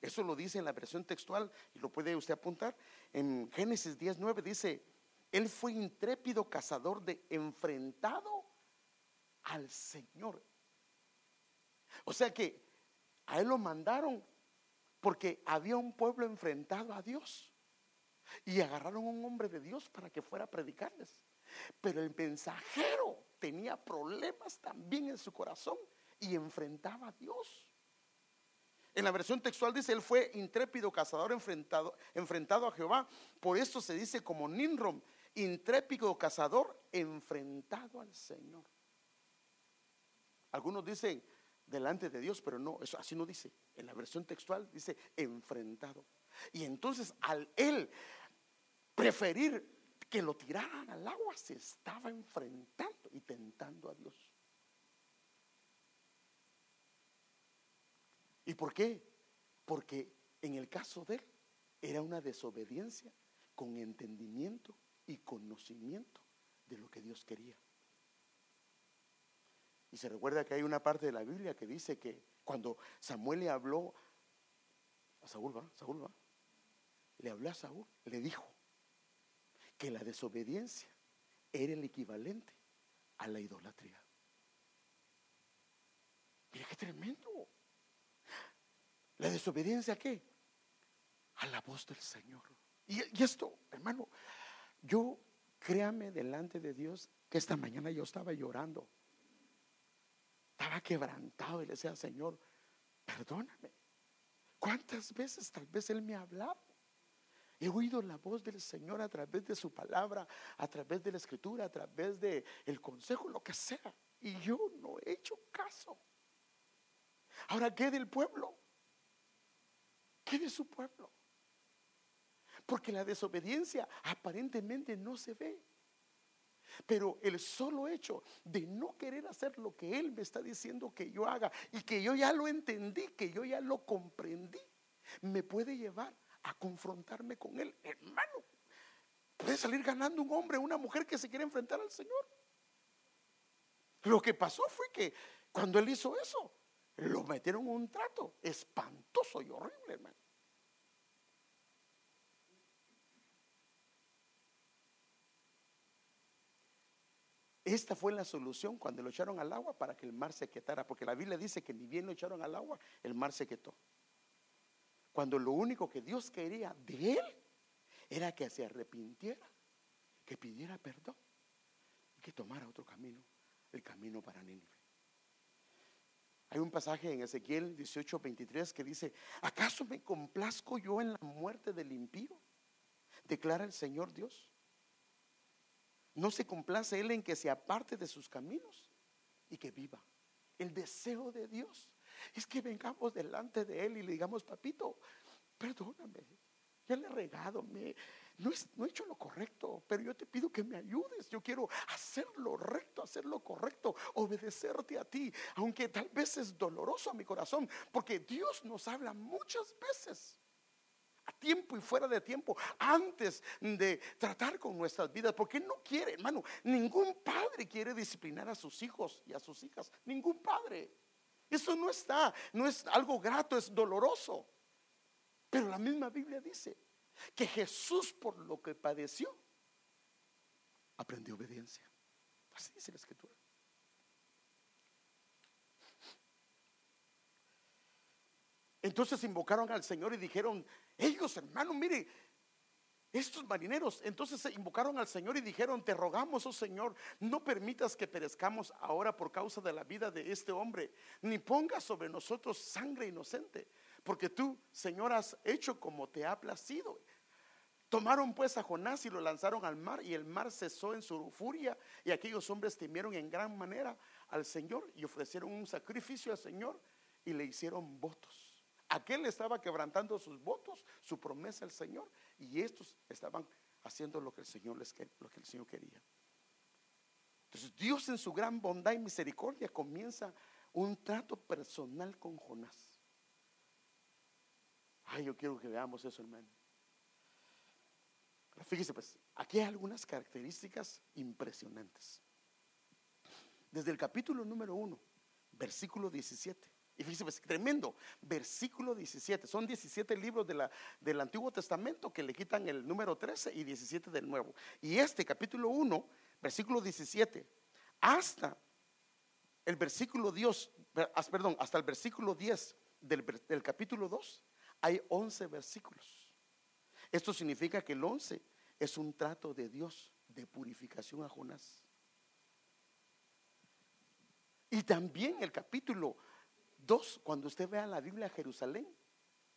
Eso lo dice en la versión textual y lo puede usted apuntar. En Génesis 19 dice, él fue intrépido cazador de enfrentado al Señor. O sea que a él lo mandaron porque había un pueblo enfrentado a Dios. Y agarraron a un hombre de Dios para que fuera a predicarles. Pero el mensajero tenía problemas también en su corazón y enfrentaba a Dios. En la versión textual dice, él fue intrépido cazador enfrentado, enfrentado a Jehová. Por eso se dice como Ninrom, intrépido cazador enfrentado al Señor. Algunos dicen delante de Dios, pero no, eso así no dice. En la versión textual dice enfrentado. Y entonces al él preferir que lo tiraran al agua, se estaba enfrentando y tentando a Dios. ¿Y por qué? Porque en el caso de él era una desobediencia con entendimiento y conocimiento de lo que Dios quería. Y se recuerda que hay una parte de la Biblia que dice que cuando Samuel le habló a Saúl, ¿va? Saúl, ¿va? Le habló a Saúl, le dijo que la desobediencia era el equivalente a la idolatría. Mira qué tremendo. ¿La desobediencia a qué? A la voz del Señor. Y, y, esto, hermano, yo créame delante de Dios que esta mañana yo estaba llorando. Estaba quebrantado y le decía, Señor, perdóname. ¿Cuántas veces tal vez Él me ha hablado? He oído la voz del Señor a través de su palabra, a través de la escritura, a través de el consejo, lo que sea. Y yo no he hecho caso. Ahora, ¿qué del pueblo? ¿Qué de su pueblo? Porque la desobediencia aparentemente no se ve. Pero el solo hecho de no querer hacer lo que Él me está diciendo que yo haga y que yo ya lo entendí, que yo ya lo comprendí, me puede llevar a confrontarme con Él. Hermano, puede salir ganando un hombre o una mujer que se quiere enfrentar al Señor. Lo que pasó fue que cuando Él hizo eso, lo metieron en un trato espantoso y horrible, hermano. Esta fue la solución cuando lo echaron al agua para que el mar se quietara, porque la Biblia dice que ni bien lo echaron al agua, el mar se quietó. Cuando lo único que Dios quería de él era que se arrepintiera, que pidiera perdón y que tomara otro camino, el camino para Nínive. Hay un pasaje en Ezequiel 18, 23 que dice, ¿acaso me complazco yo en la muerte del impío? Declara el Señor Dios. No se complace Él en que se aparte de sus caminos y que viva. El deseo de Dios es que vengamos delante de Él y le digamos, papito, perdóname, ya le he regado, me, no, no, he hecho lo correcto, pero yo te pido que me ayudes. Yo quiero hacer lo recto, hacer lo correcto, obedecerte a ti, aunque tal vez es doloroso a mi corazón, porque Dios nos habla muchas veces tiempo y fuera de tiempo, antes de tratar con nuestras vidas, porque no quiere, hermano, ningún padre quiere disciplinar a sus hijos y a sus hijas, ningún padre. Eso no está, no es algo grato, es doloroso. Pero la misma Biblia dice que Jesús por lo que padeció, aprendió obediencia. Así dice la escritura. Entonces invocaron al Señor y dijeron, ellos hermano, mire, Estos marineros entonces se invocaron al Señor y dijeron, te rogamos, oh Señor, no permitas que perezcamos ahora por causa de la vida de este hombre, ni pongas sobre nosotros sangre inocente, porque tú, Señor, has hecho como te ha placido. Tomaron pues a Jonás y lo lanzaron al mar y el mar cesó en su furia y aquellos hombres temieron en gran manera al Señor y ofrecieron un sacrificio al Señor y le hicieron votos. Aquel estaba quebrantando sus votos, su promesa al Señor, y estos estaban haciendo lo que el Señor les lo que el Señor quería. Entonces, Dios en su gran bondad y misericordia comienza un trato personal con Jonás. Ay, yo quiero que veamos eso, hermano. fíjese, pues, aquí hay algunas características impresionantes. Desde el capítulo número 1, versículo 17. Y fíjese, pues, tremendo. Versículo 17. Son 17 libros de la, del Antiguo Testamento que le quitan el número 13 y 17 del Nuevo. Y este capítulo 1, versículo 17, hasta el versículo Dios, perdón, hasta el versículo 10 del, del capítulo 2, hay 11 versículos. Esto significa que el 11 es un trato de Dios de purificación a Jonás. Y también el capítulo Dos, cuando usted vea la Biblia Jerusalén,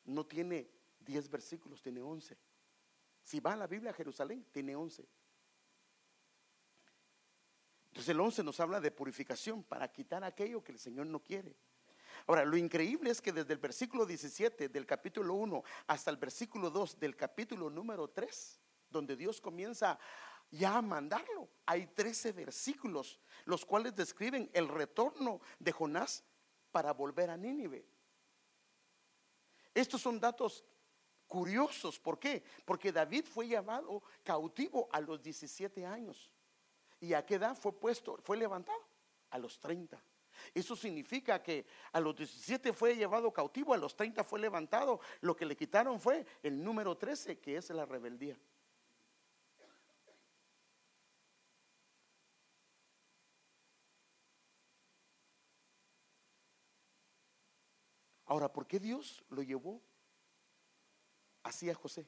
no tiene diez versículos, tiene once. Si va a la Biblia Jerusalén, tiene once. Entonces el once nos habla de purificación para quitar aquello que el Señor no quiere. Ahora, lo increíble es que desde el versículo 17 del capítulo 1 hasta el versículo 2 del capítulo número 3, donde Dios comienza ya a mandarlo, hay 13 versículos, los cuales describen el retorno de Jonás para volver a Nínive. Estos son datos curiosos. ¿Por qué? Porque David fue llevado cautivo a los 17 años. ¿Y a qué edad fue puesto? Fue levantado a los 30. Eso significa que a los 17 fue llevado cautivo, a los 30 fue levantado. Lo que le quitaron fue el número 13, que es la rebeldía. Ahora, ¿por qué Dios lo llevó así a José?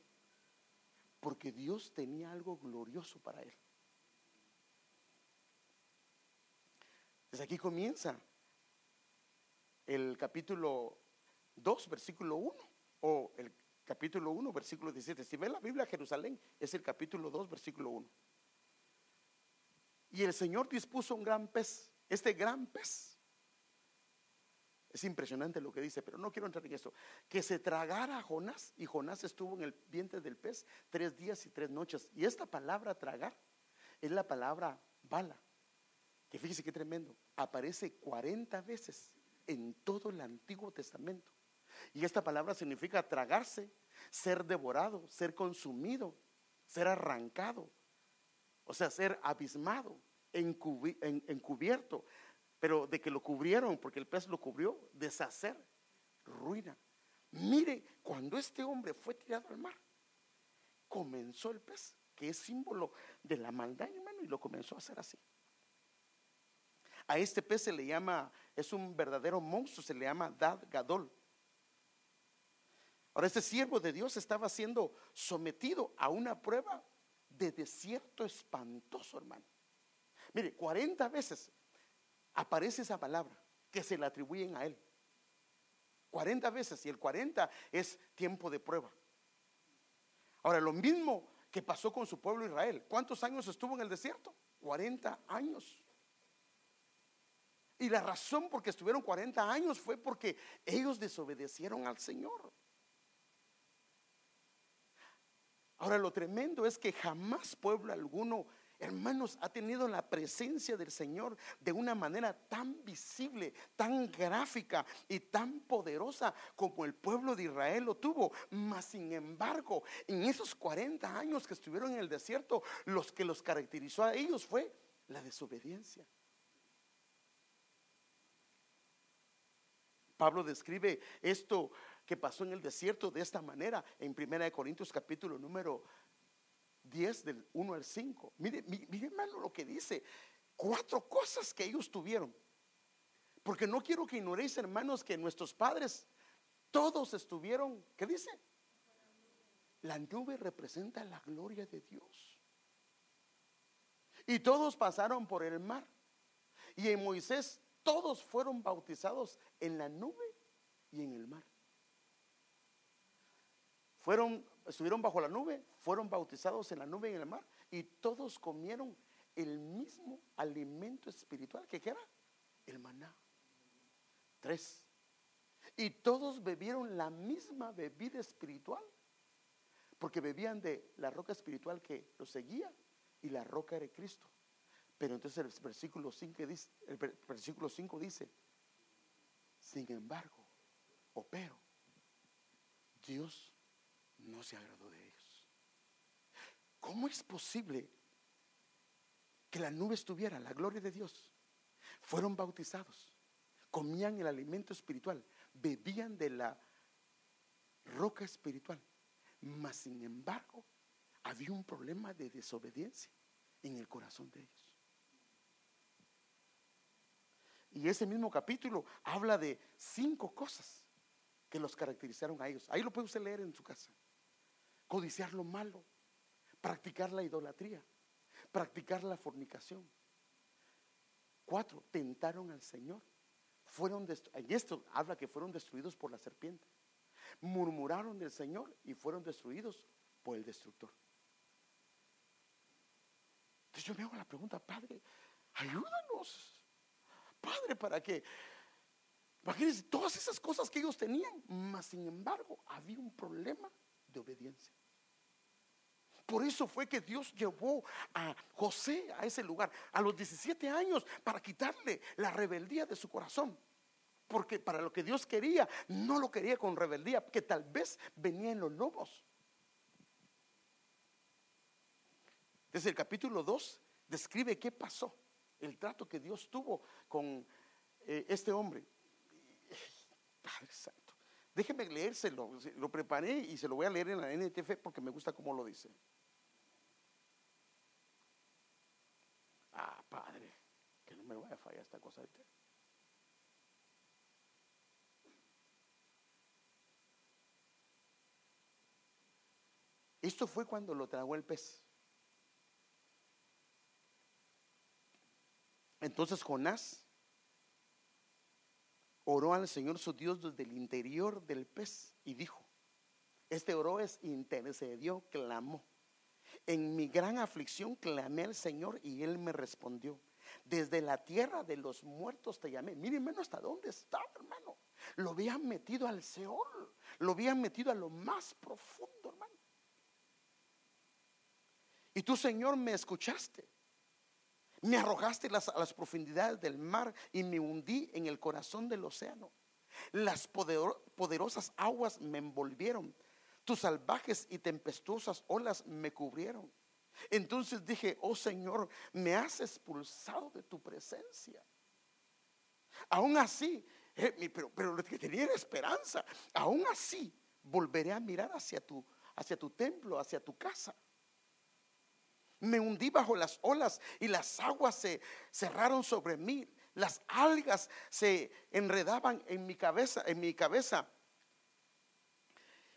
Porque Dios tenía algo glorioso para él. Desde aquí comienza el capítulo 2, versículo 1, o el capítulo 1, versículo 17. Si ven la Biblia, Jerusalén es el capítulo 2, versículo 1. Y el Señor dispuso un gran pez. Este gran pez es impresionante lo que dice, pero no quiero entrar en eso. Que se tragara a Jonás y Jonás estuvo en el vientre del pez tres días y tres noches. Y esta palabra tragar es la palabra bala, que fíjese qué tremendo. Aparece 40 veces en todo el Antiguo Testamento. Y esta palabra significa tragarse, ser devorado, ser consumido, ser arrancado, o sea, ser abismado, encubierto, pero de que lo cubrieron, porque el pez lo cubrió, deshacer, ruina. Mire, cuando este hombre fue tirado al mar, comenzó el pez, que es símbolo de la maldad, hermano, y lo comenzó a hacer así. A este pez se le llama, es un verdadero monstruo, se le llama Dad Gadol. Ahora, este siervo de Dios estaba siendo sometido a una prueba de desierto espantoso, hermano. Mire, 40 veces aparece esa palabra que se le atribuyen a él. 40 veces y el 40 es tiempo de prueba. Ahora, lo mismo que pasó con su pueblo Israel. ¿Cuántos años estuvo en el desierto? 40 años. Y la razón por que estuvieron 40 años fue porque ellos desobedecieron al Señor. Ahora lo tremendo es que jamás pueblo alguno hermanos, ha tenido la presencia del Señor de una manera tan visible, tan gráfica y tan poderosa como el pueblo de Israel lo tuvo. Mas, sin embargo, en esos 40 años que estuvieron en el desierto, los que los caracterizó a ellos fue la desobediencia. Pablo describe esto que pasó en el desierto de esta manera en 1 Corintios capítulo número 10 del 1 al 5. Mire, hermano lo que dice. Cuatro cosas que ellos tuvieron. Porque no quiero que ignoréis, hermanos, que nuestros padres todos estuvieron, ¿qué dice? La nube representa la gloria de Dios. Y todos pasaron por el mar. Y en Moisés todos fueron bautizados en la nube y en el mar. Fueron, estuvieron bajo la nube, fueron bautizados en la nube y en el mar. Y todos comieron el mismo alimento espiritual que era el maná. Tres. Y todos bebieron la misma bebida espiritual, porque bebían de la roca espiritual que los seguía y la roca era Cristo. Pero entonces el versículo 5 dice, el versículo 5 dice, sin embargo, o pero, Dios no se agradó de ellos. ¿Cómo es posible que la nube estuviera, la gloria de Dios? Fueron bautizados, comían el alimento espiritual, bebían de la roca espiritual, mas sin embargo había un problema de desobediencia en el corazón de ellos. Y ese mismo capítulo habla de cinco cosas que los caracterizaron a ellos. Ahí lo puede usted leer en su casa. Codiciar lo malo, practicar la idolatría, practicar la fornicación. Cuatro, tentaron al Señor. Fueron y esto habla que fueron destruidos por la serpiente. Murmuraron del Señor y fueron destruidos por el destructor. Entonces yo me hago la pregunta, Padre, ayúdanos. Padre, para que, imagínense, todas esas cosas que ellos tenían, mas sin embargo había un problema de obediencia. Por eso fue que Dios llevó a José a ese lugar a los 17 años para quitarle la rebeldía de su corazón. Porque para lo que Dios quería, no lo quería con rebeldía, que tal vez venían los lobos. Desde el capítulo 2 describe qué pasó el trato que Dios tuvo con eh, este hombre. Padre Santo, déjeme leérselo, lo preparé y se lo voy a leer en la NTF porque me gusta cómo lo dice. Ah, Padre, que no me vaya a fallar esta cosa. Esto fue cuando lo tragó el pez. Entonces Jonás oró al Señor su Dios desde el interior del pez y dijo, este oró es intercedió, clamó. En mi gran aflicción clamé al Señor y Él me respondió. Desde la tierra de los muertos te llamé. Miren, hermano, hasta dónde estaba, hermano. Lo habían metido al Seol. Lo habían metido a lo más profundo, hermano. Y tú, Señor, me escuchaste. Me arrojaste a las profundidades del mar y me hundí en el corazón del océano. Las poderosas aguas me envolvieron. Tus salvajes y tempestuosas olas me cubrieron. Entonces dije, oh Señor, me has expulsado de tu presencia. Aún así, eh, pero, pero lo que tenía era esperanza. Aún así, volveré a mirar hacia tu, hacia tu templo, hacia tu casa. Me hundí bajo las olas y las aguas se cerraron sobre mí. Las algas se enredaban en mi cabeza, en mi cabeza.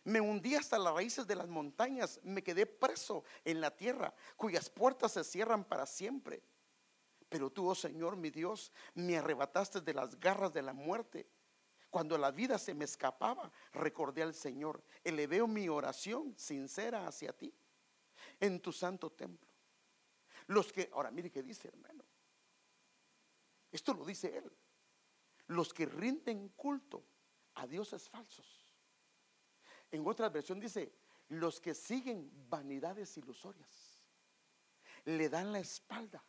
Me hundí hasta las raíces de las montañas, me quedé preso en la tierra, cuyas puertas se cierran para siempre. Pero tú, oh Señor, mi Dios, me arrebataste de las garras de la muerte. Cuando la vida se me escapaba, recordé al Señor, elevé mi oración sincera hacia ti en tu santo templo. Los que, ahora mire qué dice hermano. Esto lo dice él. Los que rinden culto a dioses falsos. En otra versión dice, los que siguen vanidades ilusorias. Le dan la espalda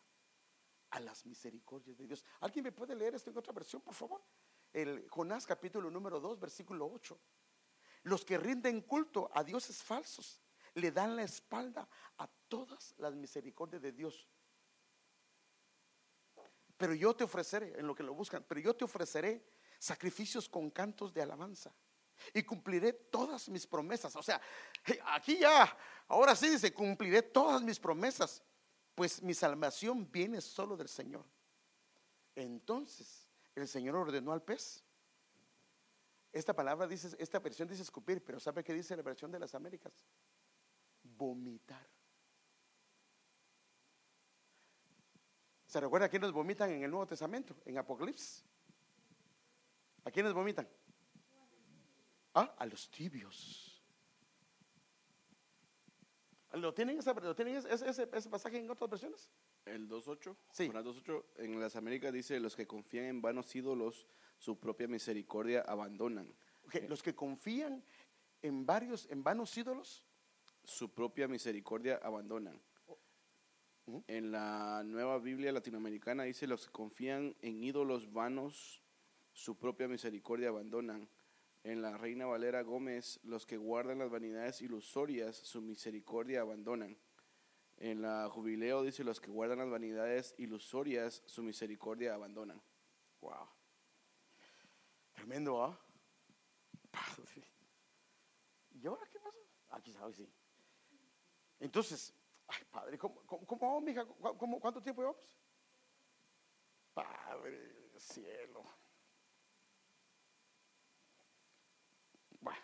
a las misericordias de Dios. ¿Alguien me puede leer esto en otra versión, por favor? El Jonás capítulo número 2, versículo 8. Los que rinden culto a dioses falsos le dan la espalda a todas las misericordias de Dios. Pero yo te ofreceré, en lo que lo buscan, pero yo te ofreceré sacrificios con cantos de alabanza y cumpliré todas mis promesas. O sea, aquí ya, ahora sí dice, cumpliré todas mis promesas, pues mi salvación viene solo del Señor. Entonces, el Señor ordenó al pez. Esta palabra dice, esta versión dice escupir, pero ¿sabe qué dice la versión de las Américas? vomitar. ¿Se recuerda a quiénes vomitan en el Nuevo Testamento, en Apocalipsis? ¿A quiénes vomitan? Ah, a los tibios. ¿Lo tienen, ese, lo tienen ese, ese, ese pasaje en otras versiones? El 2.8. Sí. Juan 2.8 en las Américas dice, los que confían en vanos ídolos, su propia misericordia abandonan. Ok, Los que confían en varios, en vanos ídolos, Su propia misericordia abandonan. Ujú. En la nueva Biblia latinoamericana dice, los que confían en ídolos vanos, su propia misericordia abandonan. En la Reina Valera Gómez, los que guardan las vanidades ilusorias, su misericordia abandonan. En la Jubileo dice, los que guardan las vanidades ilusorias, su misericordia abandonan. wow. Tremendo, ¿ah? Padre. ¿Y ahora qué pasó? Aquí sabe, sí. Entonces, ay, padre, ¿cómo, cómo, cómo vamos, mija? ¿Cu- cómo- cuánto tiempo llevamos? Padre cielo. Bueno.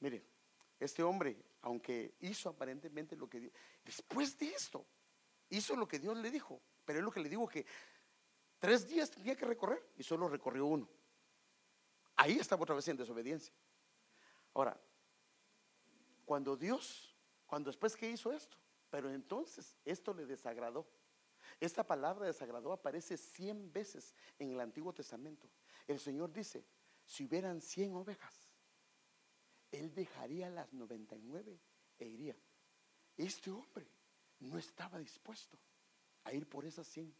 Mire, este hombre, aunque hizo aparentemente lo que Dios, después de esto, hizo lo que Dios le dijo, pero es lo que le digo que tres días tenía que recorrer y solo recorrió uno. Ahí estaba otra vez en desobediencia. Ahora, cuando Dios, cuando después que hizo esto, pero entonces esto le desagradó. Esta palabra desagradó aparece 100 veces en el Antiguo Testamento. El Señor dice, si hubieran 100 ovejas, Él dejaría las 99 e iría. Este hombre no estaba dispuesto a ir por esas 100.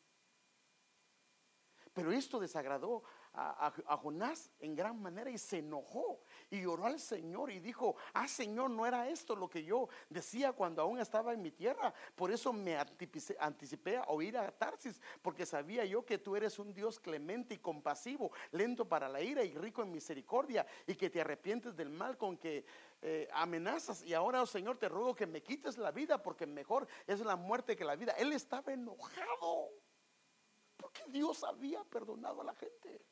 Pero esto desagradó a, a- Jonás en gran manera y se enojó y oró al Señor y dijo, ah Señor, no era esto lo que yo decía cuando aún estaba en mi tierra. Por eso me anticipé a oír a Tarsis, porque sabía yo que tú eres un Dios clemente y compasivo, lento para la ira y rico en misericordia, y que te arrepientes del mal con que eh, amenazas. Y ahora, oh Señor, te ruego que me quites la vida, porque mejor es la muerte que la vida. Él estaba enojado. Porque Dios había perdonado a la gente.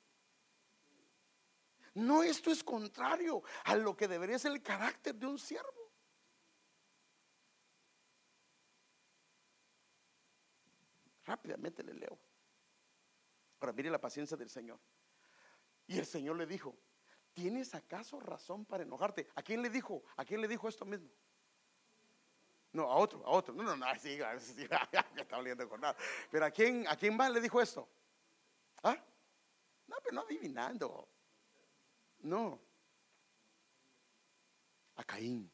No, esto es contrario a lo que debería ser el carácter de un siervo. Rápidamente le leo. Ahora mire la paciencia del Señor. Y el Señor le dijo, ¿tienes acaso razón para enojarte? ¿A quién le dijo? ¿A quién le dijo esto mismo? No, a otro, a otro. No, no, no, sí, sí, está oliendo con nada. Pero ¿a quién, ¿a quién más le dijo esto? ¿Ah? No, pero no adivinando. No. A Caín.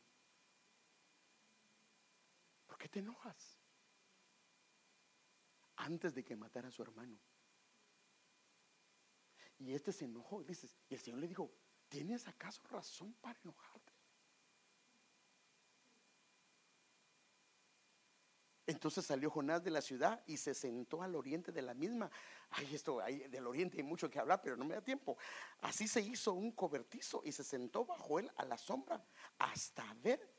¿Por qué te enojas? Antes de que matara a su hermano. Y este se enojó, dices, y el Señor le dijo, ¿tienes acaso razón para enojarte? Entonces salió Jonás de la ciudad y se sentó al oriente de la misma. Ay, esto, hay, del oriente hay mucho que hablar, pero no me da tiempo. Así se hizo un cobertizo y se sentó bajo él a la sombra hasta ver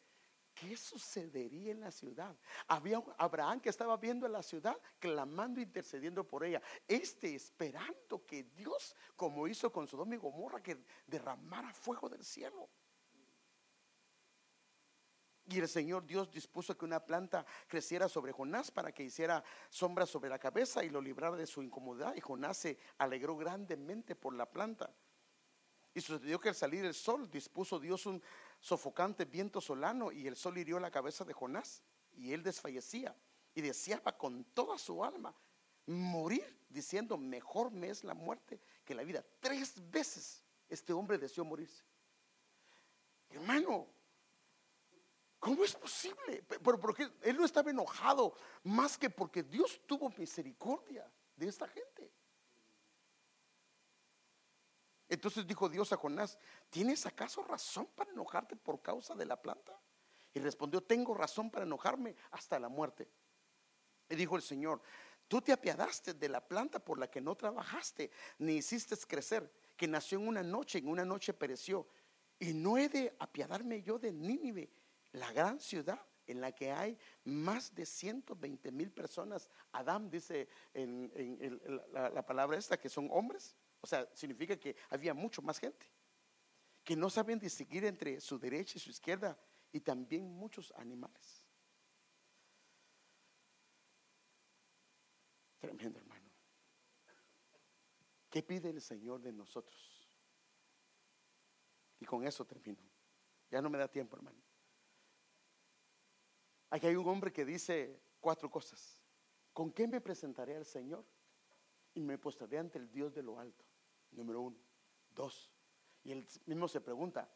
qué sucedería en la ciudad. Había un Abraham que estaba viendo la ciudad, clamando, intercediendo por ella. Este esperando que Dios, como hizo con Sodoma y Gomorra, que derramara fuego del cielo. Y el Señor Dios dispuso que una planta creciera sobre Jonás para que hiciera sombra sobre la cabeza y lo librara de su incomodidad. Y Jonás se alegró grandemente por la planta. Y sucedió que al salir el sol dispuso Dios un sofocante viento solano y el sol hirió la cabeza de Jonás y él desfallecía y deseaba con toda su alma morir diciendo mejor me es la muerte que la vida. Tres veces este hombre deseó morirse. Hermano, ¿Cómo es posible? Pero porque él no estaba enojado más que porque Dios tuvo misericordia de esta gente. Entonces dijo Dios a Jonás, ¿tienes acaso razón para enojarte por causa de la planta? Y respondió, tengo razón para enojarme hasta la muerte. Y dijo el Señor, tú te apiadaste de la planta por la que no trabajaste, ni hiciste crecer, que nació en una noche, en una noche pereció. Y no he de apiadarme yo de Nínive, la gran ciudad en la que hay más de 120 mil personas. Adán dice en, la, la palabra esta que son hombres, o sea, significa que había mucho más gente. que no saben distinguir entre su derecha y su izquierda y también muchos animales. Tremendo, hermano. ¿Qué pide el Señor de nosotros? Y con eso termino. Ya no me da tiempo, hermano. Aquí hay un hombre que dice cuatro cosas. ¿Con qué me presentaré al Señor? Y me postraré ante el Dios de lo alto. Número uno. Dos. Y él mismo se pregunta,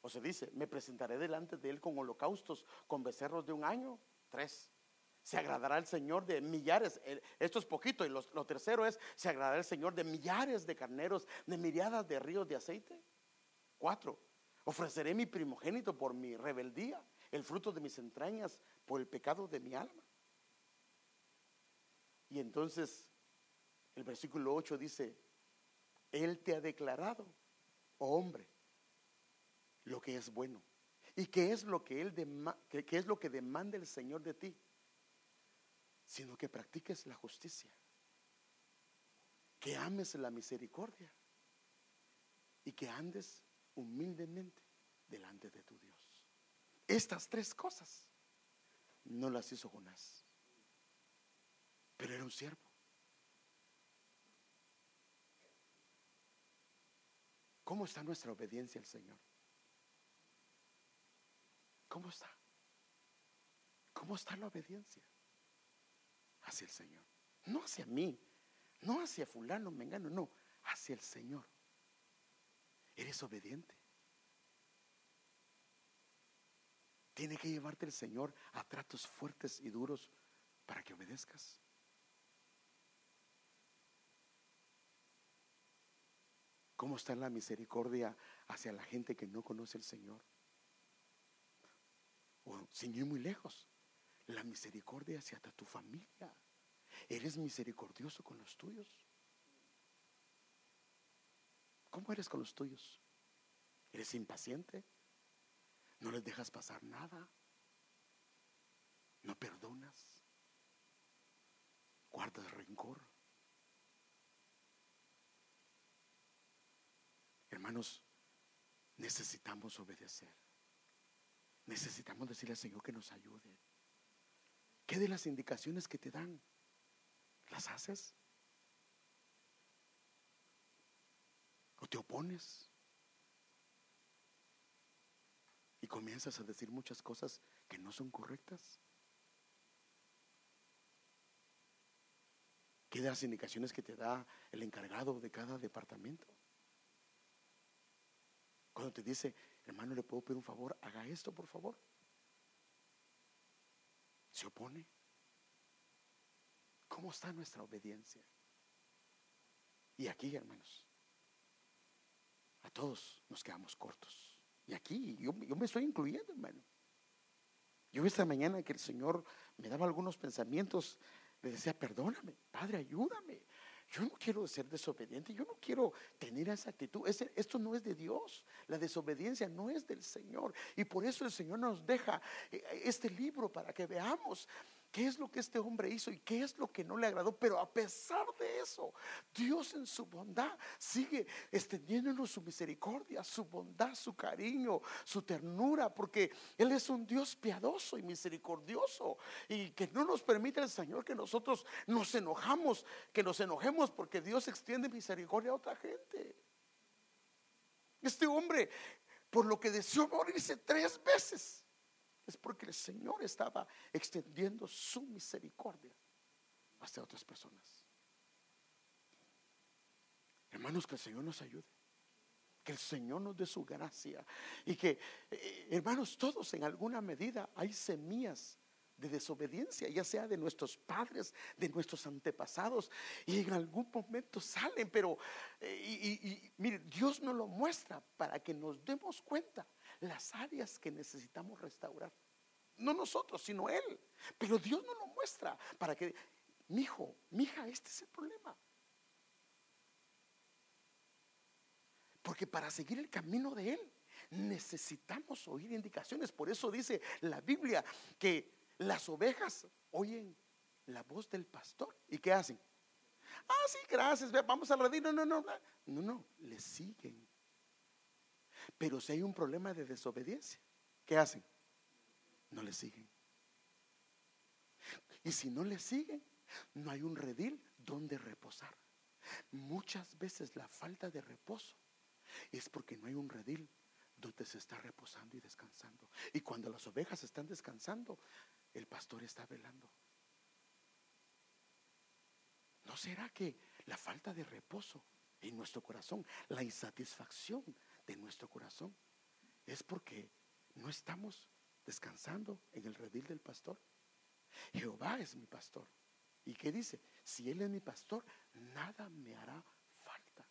o se dice, me presentaré delante de él con holocaustos, con becerros de un año. Tres. Se agradará el Señor de millares. Esto es poquito. Y lo, lo tercero es, se agradará el Señor de millares de carneros, de miriadas de ríos de aceite. Cuatro. Ofreceré mi primogénito por mi rebeldía, el fruto de mis entrañas por el pecado de mi alma. Y entonces el versículo 8 dice, Él te ha declarado, oh hombre, lo que es bueno. ¿Y qué es lo que, él dema- qué- qué es lo que demanda el Señor de ti? Sino que practiques la justicia, que ames la misericordia y que andes humildemente delante de tu Dios. Estas tres cosas no las hizo Jonás, pero era un siervo. ¿Cómo está nuestra obediencia al Señor? ¿Cómo está? ¿Cómo está la obediencia hacia el Señor? No hacia mí, no hacia fulano, mengano, no, hacia el Señor. ¿Eres obediente? Tiene que llevarte el Señor a tratos fuertes y duros para que obedezcas. ¿Cómo está la misericordia hacia la gente que no conoce al Señor? O sin ir muy lejos, la misericordia hacia tu familia. ¿Eres misericordioso con los tuyos? ¿Cómo eres con los tuyos? ¿Eres impaciente? ¿No les dejas pasar nada? ¿No perdonas? ¿Guardas rencor? Hermanos, necesitamos obedecer. Necesitamos decirle al Señor que nos ayude. ¿Qué de las indicaciones que te dan? ¿Las haces? ¿O te opones? Y comienzas a decir muchas cosas que no son correctas. ¿Qué de las indicaciones que te da el encargado de cada departamento? Cuando te dice, hermano, le puedo pedir un favor, haga esto, por favor. ¿Se opone? ¿Cómo está nuestra obediencia? Y aquí, hermanos, a todos nos quedamos cortos. Y aquí yo, yo me estoy incluyendo, hermano. Yo esta mañana que el Señor me daba algunos pensamientos, le decía, perdóname, Padre, ayúdame. Yo no quiero ser desobediente, yo no quiero tener esa actitud. Esto no es de Dios, la desobediencia no es del Señor. Y por eso el Señor nos deja eh, este libro para que veamos qué es lo que este hombre hizo y qué es lo que no le agradó. Pero a pesar de eso, Dios en su bondad sigue extendiéndonos su misericordia, su bondad, su cariño, su ternura, porque Él es un Dios piadoso y misericordioso y que no nos permite el Señor que nosotros nos enojamos, que nos enojemos porque Dios extiende misericordia a otra gente. Este hombre, por lo que deseó morirse tres veces, es porque el Señor estaba extendiendo su misericordia hacia otras personas. Hermanos, que el Señor nos ayude. Que el Señor nos dé su gracia. Y que, eh, hermanos, todos en alguna medida hay semillas de desobediencia, ya sea de nuestros padres, de nuestros antepasados, y en algún momento salen, pero, eh, y, mire, Dios nos lo muestra para que nos demos cuenta las áreas que necesitamos restaurar. No nosotros, sino Él. Pero Dios nos lo muestra para que, mi hijo, mi hija, este es el problema. Porque para seguir el camino de Él necesitamos oír indicaciones. Por eso dice la Biblia que las ovejas oyen la voz del pastor. ¿Y qué hacen? Ah, sí, gracias, vamos redil. No, no, no, no, no, no, le siguen. Pero si hay un problema de desobediencia, ¿qué hacen? No le siguen. Y si no le siguen, no hay un redil donde reposar. Muchas veces la falta de reposo es porque no hay un redil donde se está reposando y descansando. Y cuando las ovejas están descansando, el pastor está velando. ¿No será que la falta de reposo en nuestro corazón, la insatisfacción de nuestro corazón, es porque no estamos descansando en el redil del pastor? Jehová es mi pastor. ¿Y qué dice? Si Él es mi pastor, nada me hará falta.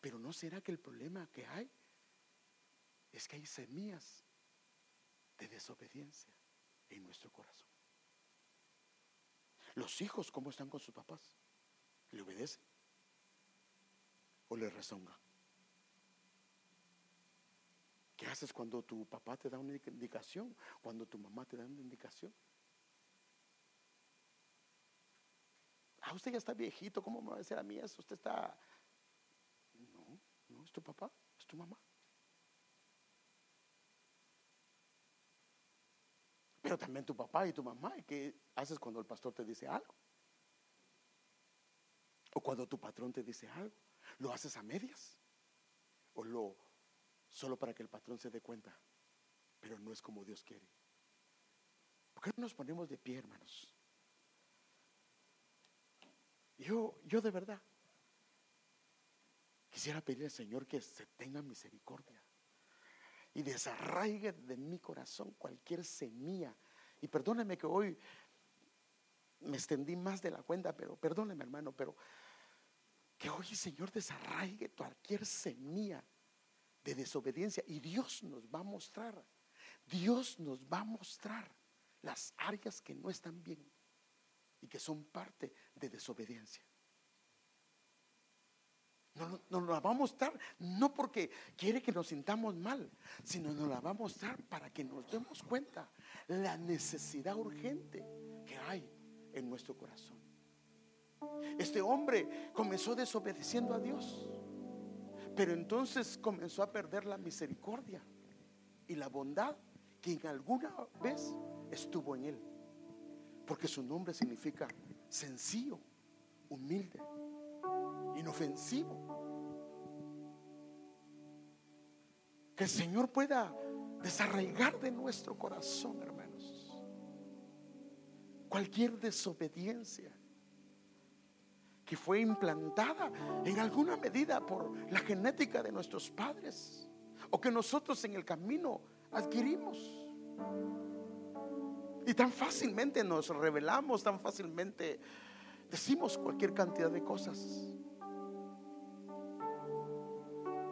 Pero ¿no será que el problema que hay es que hay semillas de desobediencia en nuestro corazón? Los hijos, ¿cómo están con sus papás? ¿Le obedecen? ¿O le rezongan? ¿Qué haces cuando tu papá te da una indicación? Cuando tu mamá te da una indicación. Ah, usted ya está viejito, ¿cómo me va a decir a mí eso? Usted está... No, no, es tu papá, es tu mamá. Pero también tu papá y tu mamá. ¿Y qué haces cuando el pastor te dice algo? O cuando tu patrón te dice algo. ¿Lo haces a medias? ¿O lo solo para que el patrón se dé cuenta? Pero no es como Dios quiere. ¿Por qué no nos ponemos de pie, hermanos? Yo, yo de verdad quisiera pedirle al Señor que se tenga misericordia y desarraigue de mi corazón cualquier semilla. Y perdóneme que hoy me extendí más de la cuenta, pero perdóneme hermano, pero que hoy Señor desarraigue cualquier semilla de desobediencia y Dios nos va a mostrar, Dios nos va a mostrar las áreas que no están bien y que son parte de desobediencia. Nos, nos la va a mostrar no porque quiere que nos sintamos mal, sino nos la va a mostrar para que nos demos cuenta la necesidad urgente que hay en nuestro corazón. Este hombre comenzó desobedeciendo a Dios, pero entonces comenzó a perder la misericordia y la bondad que en alguna vez estuvo en él, porque su nombre significa sencillo, humilde inofensivo. Que el Señor pueda desarraigar de nuestro corazón, hermanos, cualquier desobediencia que fue implantada en alguna medida por la genética de nuestros padres o que nosotros en el camino adquirimos. Y tan fácilmente nos revelamos, tan fácilmente decimos cualquier cantidad de cosas.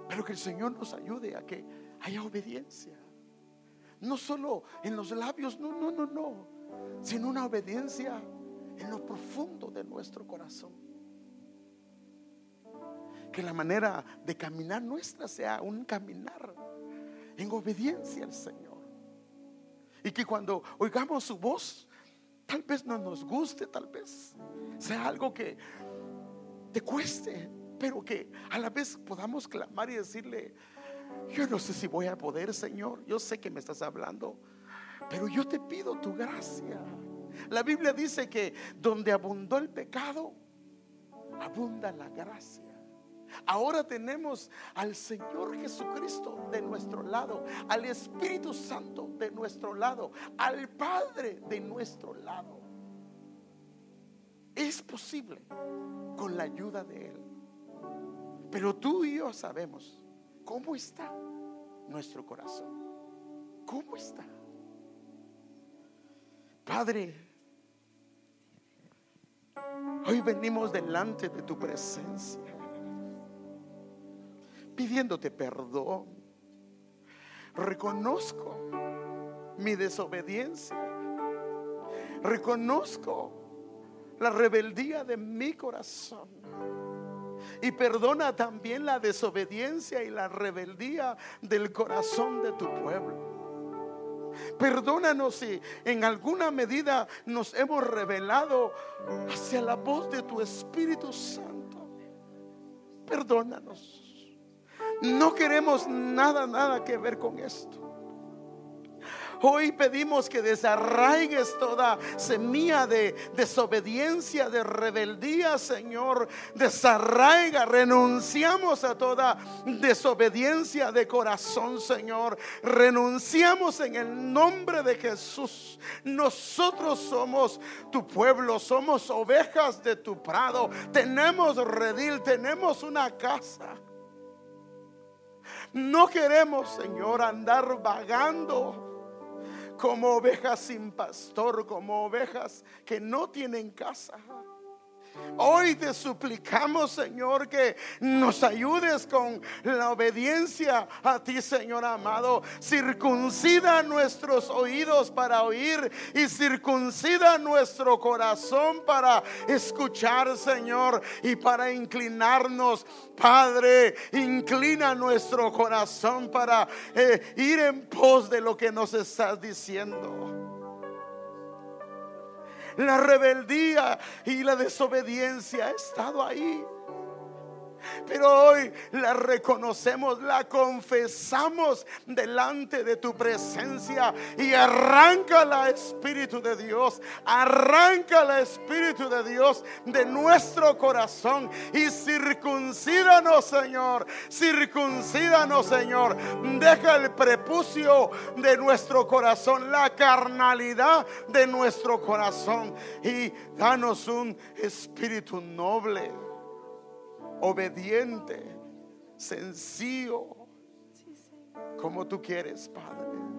Pero que el Señor nos ayude a que haya obediencia. No solo en los labios, no, no, no, no, sino una obediencia en lo profundo de nuestro corazón. Que la manera de caminar nuestra sea un caminar en obediencia al Señor. Y que cuando oigamos su voz, tal vez no nos guste, tal vez sea algo que te cueste, pero que a la vez podamos clamar y decirle, yo no sé si voy a poder, Señor, yo sé que me estás hablando, pero yo te pido tu gracia. La Biblia dice que donde abundó el pecado, abunda la gracia. Ahora tenemos al Señor Jesucristo de nuestro lado, al Espíritu Santo de nuestro lado, al Padre de nuestro lado. Es posible con la ayuda de Él. Pero tú y yo sabemos cómo está nuestro corazón. ¿Cómo está? Padre, hoy venimos delante de tu presencia, pidiéndote perdón. Reconozco mi desobediencia. Reconozco la rebeldía de mi corazón. Y perdona también la desobediencia y la rebeldía del corazón de tu pueblo. Perdónanos si en alguna medida nos hemos revelado hacia la voz de tu Espíritu Santo. Perdónanos. No queremos nada, nada que ver con esto. Hoy pedimos que desarraigues toda semilla de desobediencia, de rebeldía, Señor. Desarraiga, renunciamos a toda desobediencia de corazón, Señor. Renunciamos en el nombre de Jesús. Nosotros somos tu pueblo, somos ovejas de tu prado. Tenemos redil, tenemos una casa. No queremos, Señor, andar vagando como ovejas sin pastor, como ovejas que no tienen casa. Hoy te suplicamos, Señor, que nos ayudes con la obediencia a ti, Señor amado. Circuncida nuestros oídos para oír y circuncida nuestro corazón para escuchar, Señor, y para inclinarnos. Padre, inclina nuestro corazón para eh, ir en pos de lo que nos estás diciendo la rebeldía y la desobediencia ha estado ahí. Pero hoy la reconocemos, la confesamos delante de tu presencia y arranca la Espíritu de Dios, arranca la Espíritu de Dios de nuestro corazón y circuncídanos, Señor, circuncídanos, Señor. Deja el prepucio de nuestro corazón, la carnalidad de nuestro corazón y danos un espíritu noble obediente, sencillo, como tú quieres, Padre.